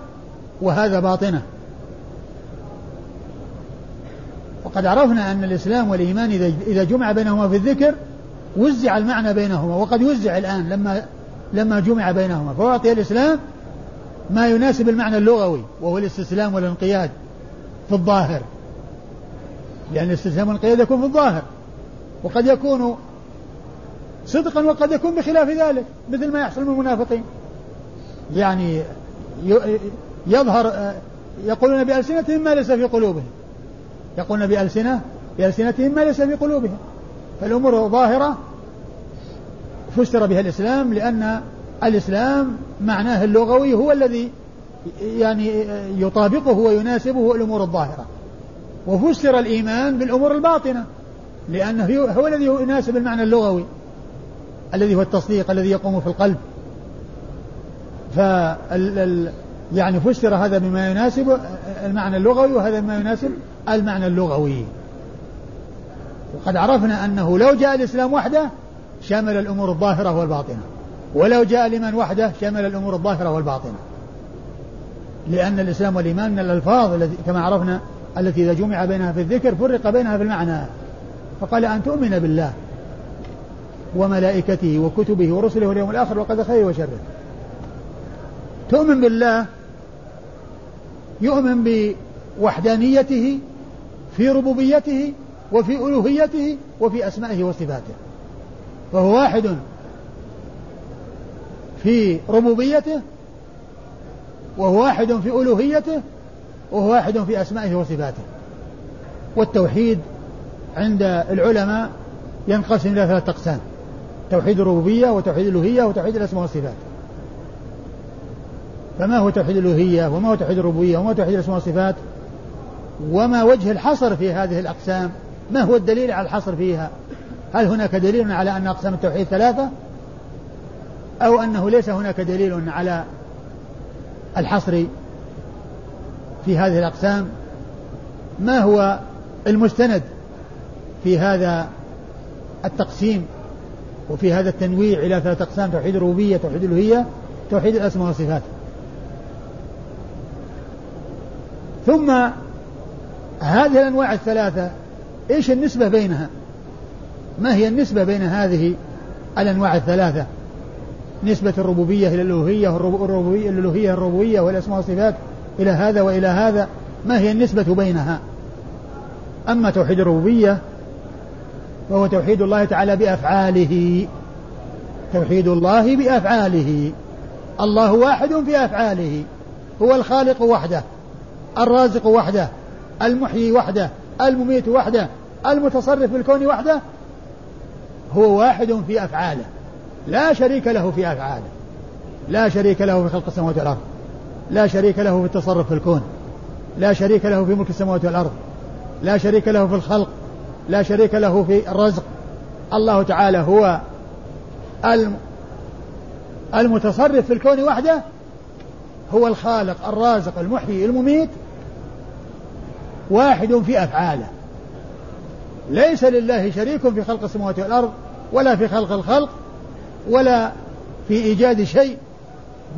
وهذا باطنة. وقد عرفنا أن الإسلام والإيمان إذا جمع بينهما في الذكر وزع المعنى بينهما وقد وزع الآن لما لما جمع بينهما. فأعطي الإسلام ما يناسب المعنى اللغوي وهو الاستسلام والانقياد في الظاهر. لأن الاستسلام والانقياد يكون في الظاهر وقد يكون صدقا وقد يكون بخلاف ذلك مثل ما يحصل من المنافقين. يعني يظهر يقولون بألسنتهم ما ليس في قلوبهم. يقولون بألسنة بألسنتهم ما ليس في قلوبهم. فالأمور ظاهرة فسر بها الإسلام لأن الإسلام معناه اللغوي هو الذي يعني يطابقه ويناسبه الأمور الظاهرة. وفسر الإيمان بالأمور الباطنة لأنه هو الذي يناسب المعنى اللغوي الذي هو التصديق الذي يقوم في القلب. ف يعني فسر هذا بما يناسب المعنى اللغوي وهذا بما يناسب المعنى اللغوي. وقد عرفنا أنه لو جاء الإسلام وحده شمل الأمور الظاهرة والباطنة. ولو جاء الإيمان وحده شمل الأمور الظاهرة والباطنة. لأن الإسلام والإيمان من الألفاظ التي كما عرفنا التي إذا جمع بينها في الذكر فرق بينها في المعنى. فقال أن تؤمن بالله وملائكته وكتبه ورسله واليوم الآخر وقد خير وشره. تؤمن بالله يؤمن بوحدانيته في ربوبيته وفي ألوهيته وفي أسمائه وصفاته. فهو واحد في ربوبيته وهو واحد في ألوهيته وهو واحد في أسمائه وصفاته. والتوحيد عند العلماء ينقسم إلى ثلاثة أقسام توحيد الربوبية وتوحيد الألوهية وتوحيد الأسماء والصفات. فما هو توحيد الألوهية وما هو توحيد الربوبية وما هو توحيد الأسماء والصفات وما وجه الحصر في هذه الأقسام ما هو الدليل على الحصر فيها؟ هل هناك دليل على أن أقسام التوحيد ثلاثة؟ أو أنه ليس هناك دليل على الحصر في هذه الأقسام؟ ما هو المستند في هذا التقسيم وفي هذا التنويع إلى ثلاثة أقسام؟ توحيد الربوبية توحيد الألوهية توحيد الأسماء والصفات. ثم هذه الأنواع الثلاثة إيش النسبة بينها؟ ما هي النسبة بين هذه الأنواع الثلاثة؟ نسبة الربوبية إلى الألوهية والربوبية الألوهية الربوبية والأسماء والصفات إلى هذا وإلى هذا ما هي النسبة بينها؟ أما توحيد الربوبية فهو توحيد الله تعالى بأفعاله. توحيد الله بأفعاله. الله واحد في أفعاله. هو الخالق وحده. الرازق وحده المحيي وحده المميت وحده المتصرف في الكون وحده هو واحد في أفعاله. لا شريك له في أفعاله. لا شريك له في خلق السماوات والأرض. لا شريك له في التصرف في الكون. لا شريك له في ملك السماوات والأرض. لا شريك له في الخلق. لا شريك له في الرزق. الله تعالى هو المتصرف في الكون وحده هو الخالق الرازق المحيي المميت واحد في أفعاله. ليس لله شريك في خلق السماوات والأرض ولا في خلق الخلق ولا في إيجاد شيء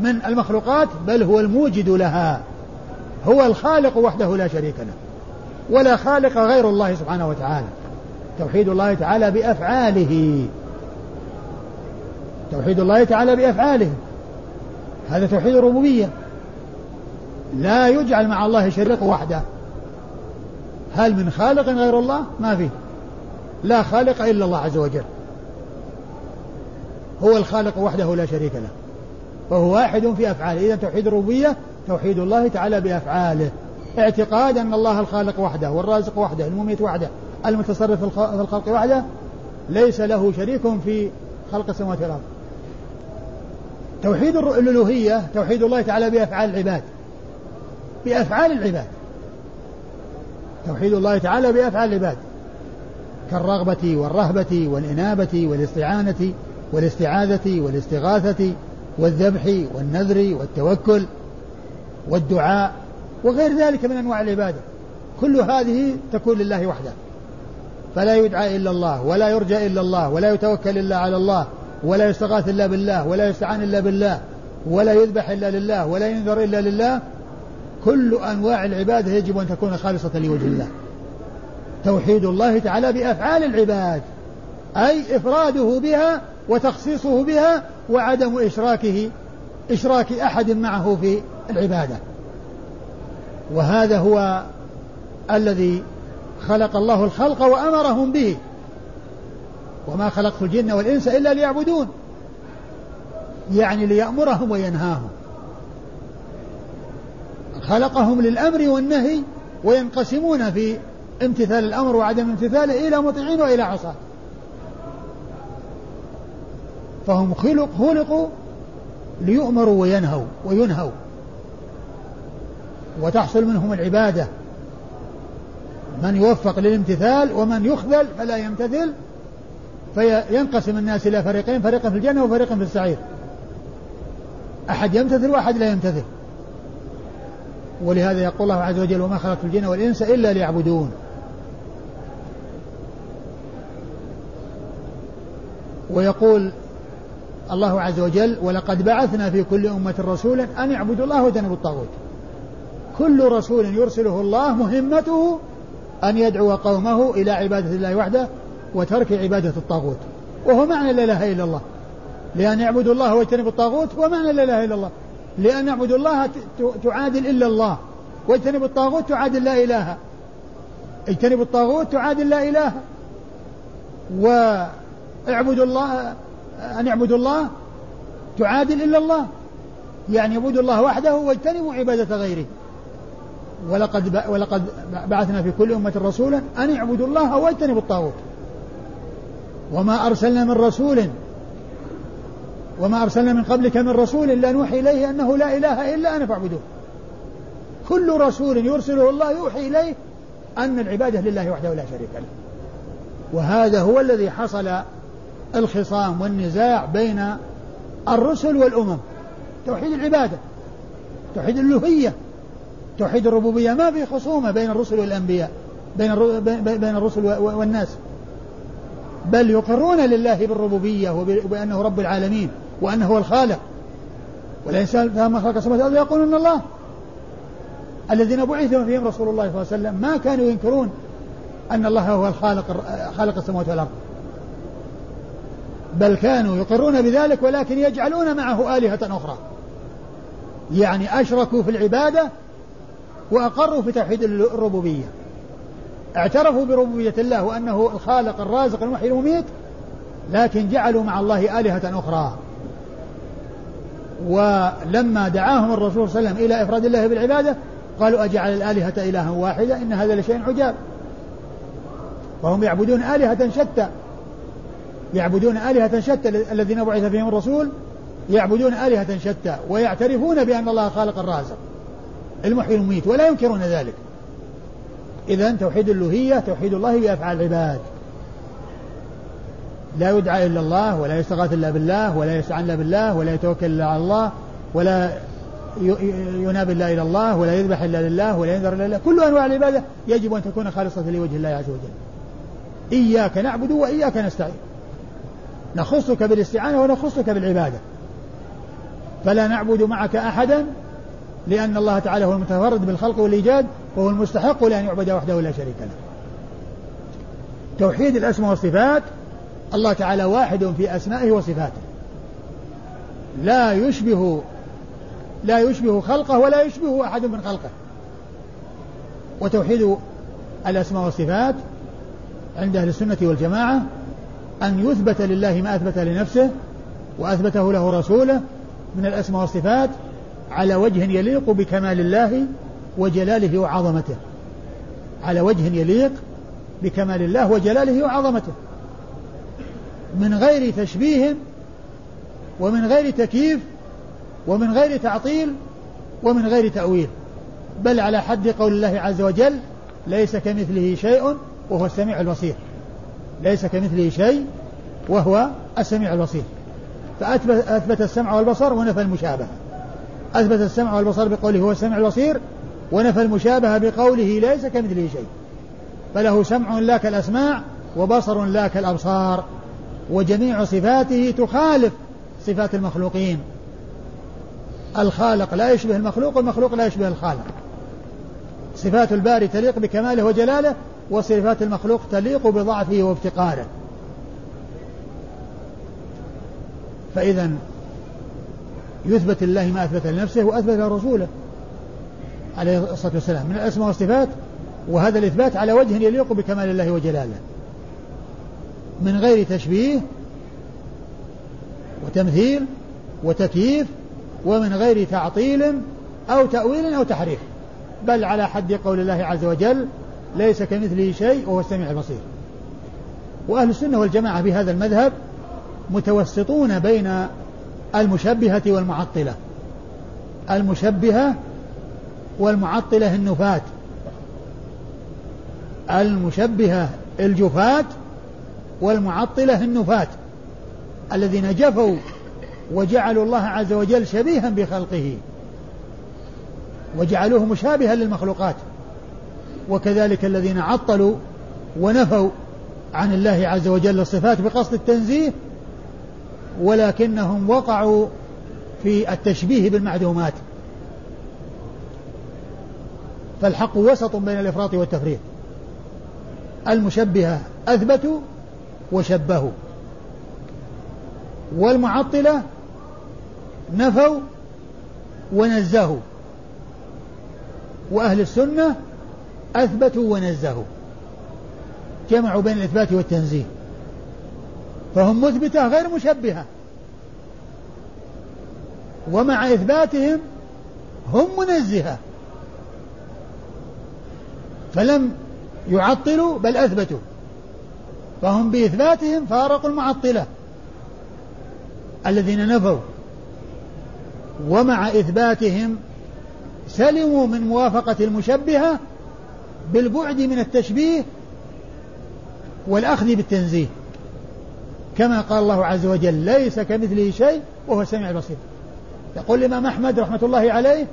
من المخلوقات بل هو الموجد لها. هو الخالق وحده لا شريك له ولا خالق غير الله سبحانه وتعالى. توحيد الله تعالى بأفعاله. توحيد الله تعالى بأفعاله. هذا توحيد الربوبية. لا يجعل مع الله شريك وحده. هل من خالق غير الله؟ ما فيه. لا خالق إلا الله عز وجل. هو الخالق وحده لا شريك له. وهو واحد في أفعاله. إذا توحيد الربوبية توحيد الله تعالى بأفعاله. اعتقاد أن الله الخالق وحده والرازق وحده المميت وحده المتصرف في الخلق وحده ليس له شريك في خلق السماوات والأرض. توحيد الألوهية توحيد الله تعالى بأفعال العباد. بأفعال العباد. توحيد الله تعالى بأفعال العباد. كالرغبة والرهبة والإنابة والاستعانة والاستعاذة والاستغاثة والذبح والنذر والتوكل والدعاء وغير ذلك من أنواع العبادة. كل هذه تكون لله وحده. فلا يدعى إلا الله ولا يرجى إلا الله ولا يتوكل إلا على الله ولا يستغاث إلا بالله ولا يستعان إلا بالله ولا يذبح إلا لله ولا ينذر إلا لله كل أنواع العبادة يجب أن تكون خالصة لوجه الله. توحيد الله تعالى بأفعال العباد أي إفراده بها وتخصيصه بها وعدم إشراكه إشراك أحد معه في العبادة. وهذا هو الذي خلق الله الخلق وأمرهم به. وما خلقت الجن والإنس إلا ليعبدون. يعني ليأمرهم وينهاهم. خلقهم للأمر والنهي وينقسمون في امتثال الأمر وعدم امتثاله إلى مطيعين وإلى عصاة. فهم خلق خلقوا ليؤمروا وينهوا وينهوا. وتحصل منهم العبادة. من يوفق للامتثال ومن يخذل فلا يمتثل. فينقسم الناس إلى فريقين فريق في الجنة وفريق في السعير. أحد يمتثل وأحد لا يمتثل. ولهذا يقول الله عز وجل وما خلقت الجن والإنس إلا ليعبدون. ويقول الله عز وجل ولقد بعثنا في كل أمة رسولا أن يعبدوا الله واجتنبوا الطاغوت. كل رسول يرسله الله مهمته أن يدعو قومه إلى عبادة الله وحده وترك عبادة الطاغوت. وهو معنى لا إله إلا الله. لأن يعبدوا الله واجتنبوا الطاغوت ومعنى لا إله إلا الله. لأن يعبدوا الله تعادل إلا الله. واجتنبوا الطاغوت تعادل لا إله. اجتنبوا الطاغوت تعادل لا إله. واعبدوا الله أن يعبدوا الله تعادل إلا الله. يعني يعبدوا الله وحده واجتنبوا عبادة غيره. ولقد ولقد بعثنا في كل أمة رسولا أن اعبدوا الله واجتنبوا الطاغوت. وما أرسلنا من رسول وما أرسلنا من قبلك من رسول إلا نوحي إليه أنه لا إله إلا أنا فاعبدوه. كل رسول يرسله الله يوحي إليه أن العبادة لله وحده لا شريك له. وهذا هو الذي حصل الخصام والنزاع بين الرسل والأمم. توحيد العبادة توحيد الألوهية توحيد الربوبية. ما في خصومة بين الرسل والأنبياء بين بين الرسل والناس. بل يقرون لله بالربوبية وبأنه رب العالمين. وأنه هو الخالق. والإنسان فما خلق السماوات والأرض يقولون الله. الذين بعث فيهم رسول الله صلى الله عليه وسلم ما كانوا ينكرون أن الله هو الخالق خالق السماوات والأرض. بل كانوا يقرون بذلك ولكن يجعلون معه آلهة أخرى. يعني أشركوا في العبادة وأقروا في توحيد الربوبية. اعترفوا بربوبية الله وأنه الخالق الرازق المحيي المميت لكن جعلوا مع الله آلهة أخرى. ولما دعاهم الرسول صلى الله عليه وسلم إلى إفراد الله بالعبادة قالوا أجعل الآلهة إلها واحدة؟ إن هذا لشيء عجاب. وهم يعبدون آلهة شتى. يعبدون آلهة شتى الذين بعث فيهم الرسول يعبدون آلهة شتى ويعترفون بأن الله خالق الرازق. المحيي المميت ولا ينكرون ذلك. إذا توحيد الألوهية توحيد الله بأفعال العباد. لا يدعى إلا الله ولا يستغاث إلا بالله ولا يستعان إلا بالله ولا يتوكل إلا على الله ولا يناب إلا إلى الله ولا يذبح إلا لله ولا ينذر إلا لله. كل أنواع العبادة يجب أن تكون خالصة لوجه الله عز وجل. إياك نعبد وإياك نستعين. نخصك بالاستعانة ونخصك بالعبادة. فلا نعبد معك أحدا لأن الله تعالى هو المتفرد بالخلق والإيجاد وهو المستحق لأن يعبد وحده لا شريك له. توحيد الأسماء والصفات الله تعالى واحد في أسمائه وصفاته. لا يشبه لا يشبه خلقه ولا يشبه أحد من خلقه. وتوحيد الأسماء والصفات عند أهل السنة والجماعة أن يثبت لله ما أثبت لنفسه وأثبته له رسوله من الأسماء والصفات على وجه يليق بكمال الله وجلاله وعظمته. على وجه يليق بكمال الله وجلاله وعظمته. من غير تشبيه ومن غير تكييف ومن غير تعطيل ومن غير تأويل. بل على حد قول الله عز وجل ليس كمثله شيء وهو السميع البصير. ليس كمثله شيء وهو السميع البصير. فأثبت أثبت السمع والبصر ونفى المشابهة. أثبت السمع والبصر بقوله هو السمع البصير ونفى المشابهة بقوله ليس كمثله شيء. فله سمع لا كالأسماع وبصر لا كالأبصار. وجميع صفاته تخالف صفات المخلوقين. الخالق لا يشبه المخلوق والمخلوق لا يشبه الخالق. صفات الباري تليق بكماله وجلاله وصفات المخلوق تليق بضعفه وافتقاره فإذا يثبت لله ما أثبت لنفسه وأثبت لرسوله عليه الصلاة والسلام. من الأسماء والصفات وهذا الإثبات على وجه يليق بكمال الله وجلاله. من غير تشبيه وتمثيل وتكييف ومن غير تعطيل أو تأويل أو تحريف. بل على حد قول الله عز وجل ليس كمثله شيء وهو السميع البصير. وأهل السنة والجماعة في هذا المذهب متوسطون بين المشبهة والمعطلة. المشبهة والمعطلة النفاة. المشبهة الجفاة والمعطلة النفاة الذين جفوا وجعلوا الله عز وجل شبيها بخلقه وجعلوه مشابها للمخلوقات. وكذلك الذين عطلوا ونفوا عن الله عز وجل الصفات بقصد التنزيه ولكنهم وقعوا في التشبيه بالمعدومات. فالحق وسط بين الإفراط والتفريط. المشبهة أثبتوا وشبهوا. والمعطلة نفوا ونزهوا. وأهل السنة أثبتوا ونزهوا. جمعوا بين الإثبات والتنزيه. فهم مثبتة غير مشبهة. ومع إثباتهم هم منزهة. فلم يعطلوا بل أثبتوا. فهم بإثباتهم فارقوا المعطلة الذين نفوا. ومع إثباتهم سلموا من موافقة المشبهة بالبعد من التشبيه والأخذ بالتنزيه. كما قال الله عز وجل ليس كمثله شيء وهو السميع البصير. يقول الإمام أحمد رحمة الله عليه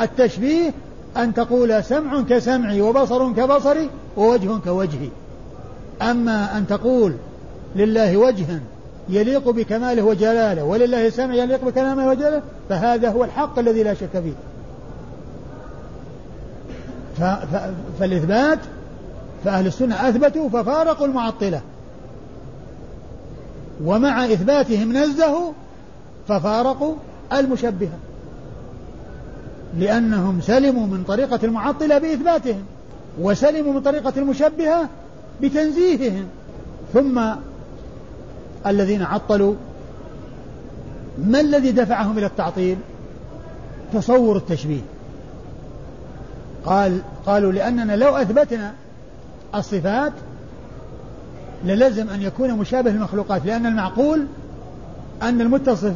التشبيه أن تقول سمع كسمعي وبصر كبصري ووجه كوجهي. أما أن تقول لله وجه يليق بكماله وجلاله ولله سمع يليق بكلامه وجلاله فهذا هو الحق الذي لا شك فيه. فالإثبات فأهل السنة أثبتوا ففارقوا المعطلة. ومع إثباتهم نزهوا ففارقوا المشبهة. لأنهم سلموا من طريقة المعطلة بإثباتهم وسلموا من طريقة المشبهة بتنزيههم. ثم الذين عطلوا ما الذي دفعهم إلى التعطيل؟ تصور التشبيه. قال قالوا لأننا لو أثبتنا الصفات للزم أن يكون مشابه للمخلوقات لأن المعقول أن المتصف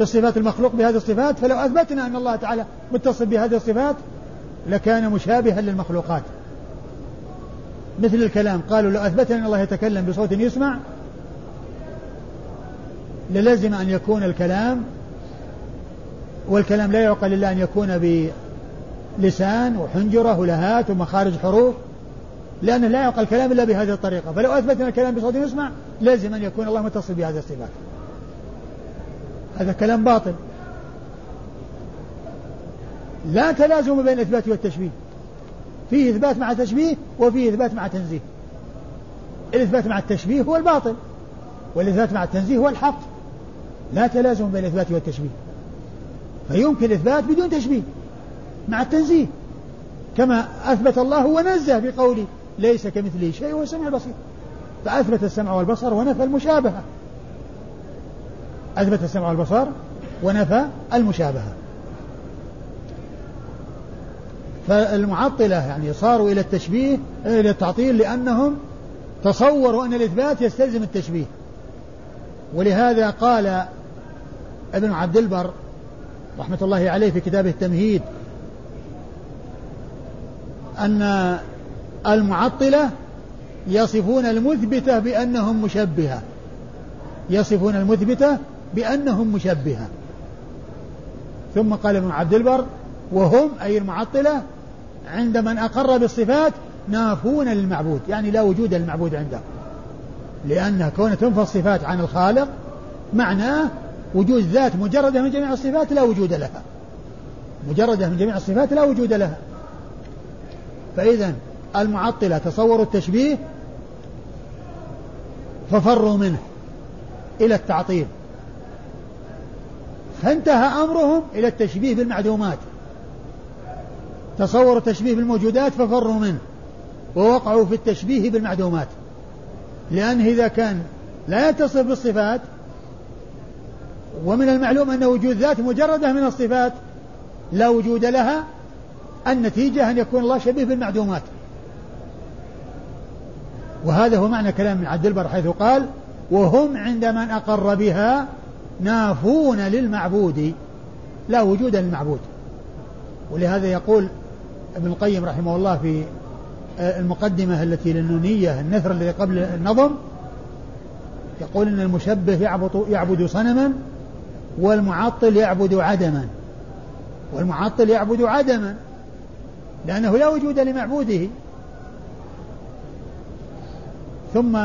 بصفات المخلوق بهذه الصفات فلو أثبتنا أن الله تعالى متصف بهذه الصفات لكان مشابها للمخلوقات. مثل الكلام. قالوا لو أثبتنا أن الله يتكلم بصوت يسمع للزم أن يكون الكلام والكلام لا يعقل إلا أن يكون بلسان وحنجرة ولهات ومخارج حروف لأنه لا يعقل الكلام إلا بهذه الطريقة. فلو أثبتنا الكلام بصوت يسمع لازم أن يكون الله متصل بهذه الصفات. هذا كلام باطل. لا تلازم بين الإثبات والتشبيه. فيه إثبات مع تشبيه وفيه إثبات مع تنزيه. الإثبات مع التشبيه هو الباطل والإثبات مع التنزيه هو الحق. لا تلازم بين الإثبات والتشبيه. فيمكن الإثبات بدون تشبيه مع التنزيه كما أثبت الله ونزه بقوله ليس كمثله شيء وهو السميع البصير. فأثبت السمع والبصر ونفى المشابهة. أثبت السمع والبصر ونفى المشابهة. فالمعطلة يعني صاروا إلى التشبيه إلى التعطيل لأنهم تصوروا أن الإثبات يستلزم التشبيه. ولهذا قال ابن عبد البر رحمة الله عليه في كتابه التمهيد أن المعطلة يصفون المثبتة بأنهم مشبهة. يصفون المثبتة بأنهم مشبهة. ثم قال ابن عبد البر وهم أي المعطلة عند من أقر بالصفات نافون للمعبود يعني لا وجود للمعبود عنده. لأن كون تنفى الصفات عن الخالق معناه وجود ذات مجردة من جميع الصفات لا وجود لها. مجردة من جميع الصفات لا وجود لها. فإذا المعطلة تصوروا التشبيه ففروا منه إلى التعطيل. فانتهى أمرهم إلى التشبيه بالمعدومات. تصوروا التشبيه بالموجودات ففروا منه ووقعوا في التشبيه بالمعدومات. لأنه إذا كان لا يتصف بالصفات ومن المعلوم أن وجود ذات مجردة من الصفات لا وجود لها النتيجة أن يكون الله شبيه بالمعدومات. وهذا هو معنى كلام عبد البر حيث قال وهم عند من أقر بها نافون للمعبود. لا وجود للمعبود. ولهذا يقول ابن القيم رحمه الله في المقدمة التي للنونية النثر الذي قبل النظم يقول إن المشبه يعبد يعبد صنما والمعطل يعبد عدما. والمعطل يعبد عدما لأنه لا وجود لمعبوده. ثم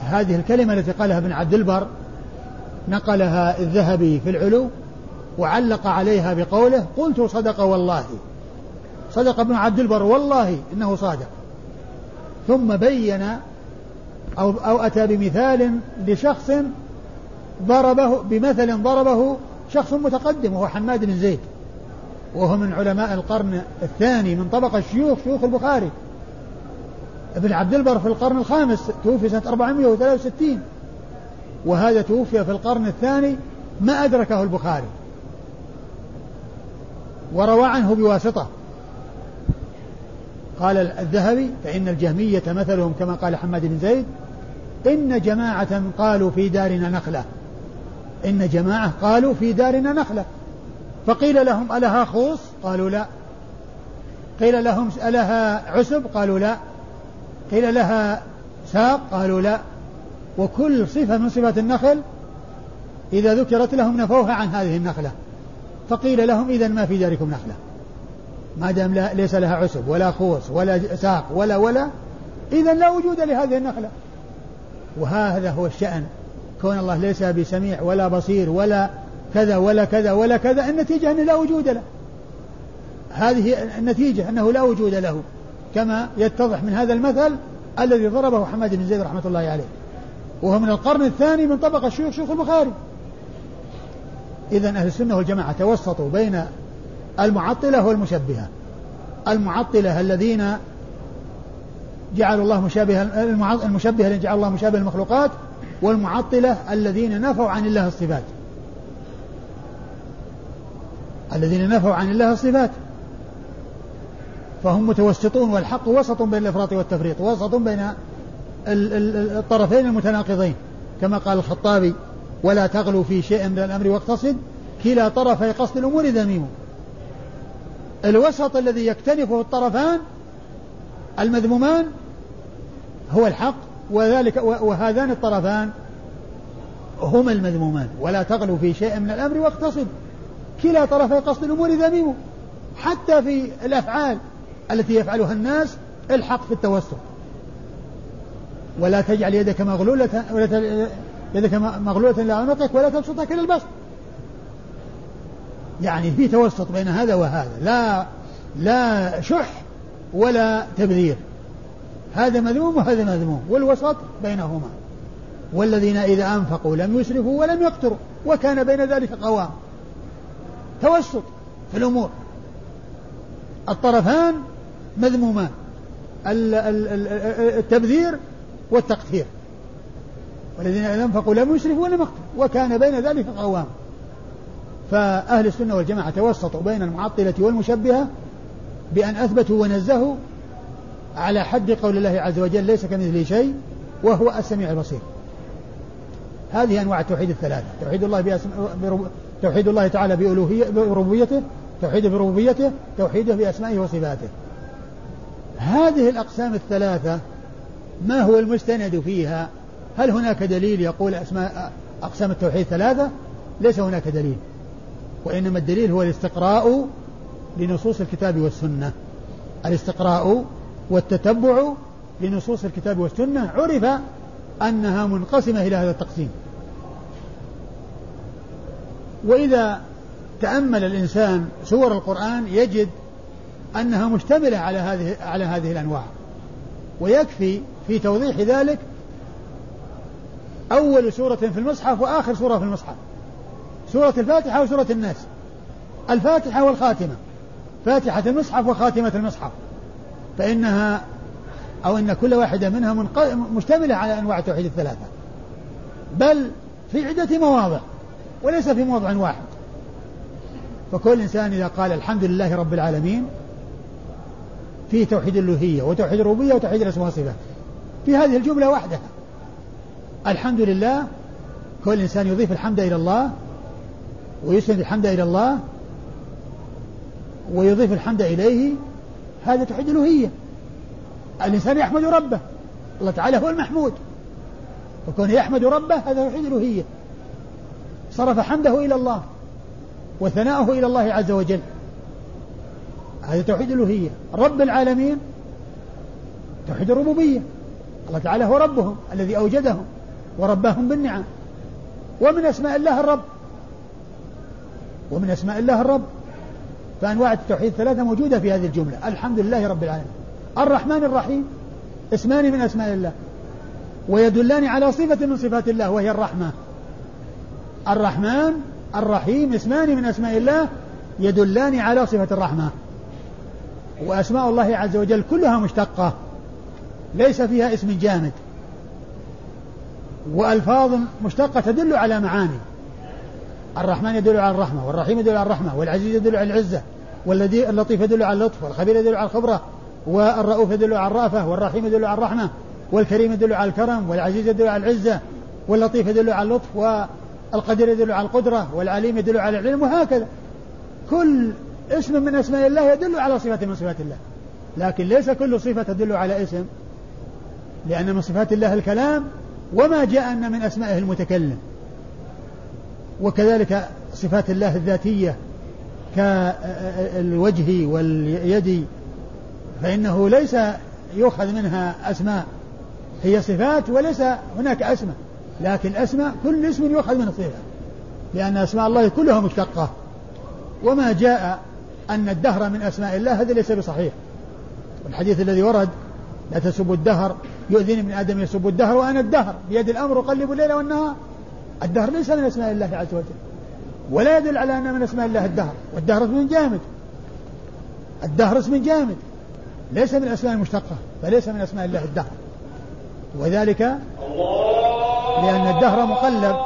هذه الكلمة التي قالها ابن عبد البر نقلها الذهبي في العلو وعلق عليها بقوله قلت صدق والله. صدق ابن عبد البر والله إنه صادق. ثم بين أو أو أتى بمثال لشخص ضربه بمثل ضربه شخص متقدم وهو حماد بن زيد. وهو من علماء القرن الثاني من طبقة شيوخ شيوخ البخاري. ابن عبد البر في القرن الخامس توفي سنة 463 وهذا توفي في القرن الثاني ما أدركه البخاري. وروى عنه بواسطة. قال الذهبي فإن الجهمية مثلهم كما قال حماد بن زيد إن جماعة قالوا في دارنا نخلة. إن جماعة قالوا في دارنا نخلة. فقيل لهم ألها خوص؟ قالوا لا. قيل لهم ألها عسب؟ قالوا لا. قيل لها ساق؟ قالوا لا. وكل صفة من صفات النخل إذا ذكرت لهم نفوها عن هذه النخلة. فقيل لهم إذا ما في داركم نخلة. ما دام ليس لها عسب ولا خوص ولا ساق ولا ولا إذا لا وجود لهذه النخلة. وهذا هو الشأن. كون الله ليس بسميع ولا بصير ولا كذا ولا كذا ولا كذا النتيجة أنه لا وجود له. هذه النتيجة أنه لا وجود له. كما يتضح من هذا المثل الذي ضربه حماد بن زيد رحمة الله عليه. وهو من القرن الثاني من طبقة الشيوخ شيوخ البخاري إذا أهل السنة والجماعة توسطوا بين المعطلة والمشبهة. المعطلة الذين جعلوا الله مشابها المشبهة الذين جعلوا الله مشابه المخلوقات والمعطلة الذين نفوا عن الله الصفات. الذين نفوا عن الله الصفات. فهم متوسطون والحق وسط بين الإفراط والتفريط وسط بين الطرفين المتناقضين. كما قال الخطابي ولا تغلوا في شيء من الأمر واقتصد كلا طرفي قصد الأمور ذميم الوسط الذي يكتنفه الطرفان المذمومان هو الحق وذلك وهذان الطرفان هما المذمومان. ولا تغلوا في شيء من الأمر واقتصد. كلا طرفي قصد الأمور ذميم حتى في الأفعال التي يفعلها الناس الحق في التوسط. ولا تجعل يدك مغلولة ولا يدك مغلولة إلى عنقك ولا تبسطها كل البسط. يعني في توسط بين هذا وهذا لا لا شح ولا تبذير. هذا مذموم وهذا مذموم والوسط بينهما. والذين إذا أنفقوا لم يسرفوا ولم يقتروا وكان بين ذلك قوام. توسط في الأمور. الطرفان مذمومان التبذير والتقتير. والذين إذا أنفقوا لم يسرفوا ولم يقتروا وكان بين ذلك قوام. فأهل السنة والجماعة توسطوا بين المعطلة والمشبهة بأن أثبتوا ونزهوا على حد قول الله عز وجل ليس كمثله شيء وهو السميع البصير. هذه أنواع التوحيد الثلاثة. توحيد الله بأسم... توحيد الله تعالى بألوهية بربوبيته توحيده بربوبيته توحيده بأسمائه وصفاته. هذه الأقسام الثلاثة ما هو المستند فيها؟ هل هناك دليل يقول أسماء أقسام التوحيد ثلاثة؟ ليس هناك دليل. وإنما الدليل هو الاستقراء لنصوص الكتاب والسنة. الاستقراء والتتبع لنصوص الكتاب والسنة عرف أنها منقسمة إلى هذا التقسيم. وإذا تأمل الإنسان سور القرآن يجد أنها مشتملة على هذه على هذه الأنواع. ويكفي في توضيح ذلك أول سورة في المصحف وآخر سورة في المصحف. سورة الفاتحة وسورة الناس. الفاتحة والخاتمة. فاتحة المصحف وخاتمة المصحف. فإنها أو أن كل واحدة منها مشتملة على أنواع التوحيد الثلاثة. بل في عدة مواضع وليس في موضع واحد. فكل إنسان إذا قال الحمد لله رب العالمين فيه توحيد الألوهية وتوحيد الربوبية وتوحيد الأسماء والصفات. في هذه الجملة وحدها. الحمد لله كل إنسان يضيف الحمد إلى الله ويسند الحمد إلى الله ويضيف الحمد إليه هذا توحيد الألوهية. الإنسان يحمد ربه. الله تعالى هو المحمود. فكون يحمد ربه هذا توحيد الألوهية. صرف حمده إلى الله وثناؤه إلى الله عز وجل. هذا توحيد الألوهية. رب العالمين توحيد الربوبية. الله تعالى هو ربهم الذي أوجدهم ورباهم بالنعم. ومن أسماء الله الرب. ومن أسماء الله الرب. فأنواع التوحيد الثلاثة موجودة في هذه الجملة. الحمد لله رب العالمين. الرحمن الرحيم اسمان من أسماء الله ويدلان على صفة من صفات الله وهي الرحمة. الرحمن الرحيم اسمان من أسماء الله يدلان على صفة الرحمة. وأسماء الله عز وجل كلها مشتقة ليس فيها اسم جامد. وألفاظ مشتقة تدل على معاني. الرحمن يدل على الرحمة والرحيم يدل على الرحمة والعزيز يدل على العزة والذي اللطيف يدل على اللطف والخبير يدل على الخبرة والرؤوف يدل على الرأفة والرحيم يدل على الرحمة والكريم يدل على الكرم والعزيز يدل على العزة واللطيف يدل على اللطف والقدير يدل على القدرة والعليم يدل على العلم وهكذا كل اسم من اسماء الله يدل على صفة من صفات الله لكن ليس كل صفة تدل على اسم لأن من صفات الله الكلام وما جاء أن من أسمائه المتكلم وكذلك صفات الله الذاتية كالوجه واليد فإنه ليس يؤخذ منها أسماء هي صفات وليس هناك أسماء لكن أسماء كل اسم يؤخذ منه صفة لأن أسماء الله كلها مشتقة. وما جاء أن الدهر من أسماء الله هذا ليس بصحيح. والحديث الذي ورد لا تسبوا الدهر يؤذيني من آدم يسب الدهر وأنا الدهر بيد الأمر أقلب الليل والنهار. الدهر ليس من أسماء الله عز وجل ولا يدل على أن من أسماء الله الدهر والدهر اسم جامد. الدهر اسم جامد ليس من الأسماء المشتقة فليس من أسماء الله الدهر. وذلك لأن الدهر مقلب.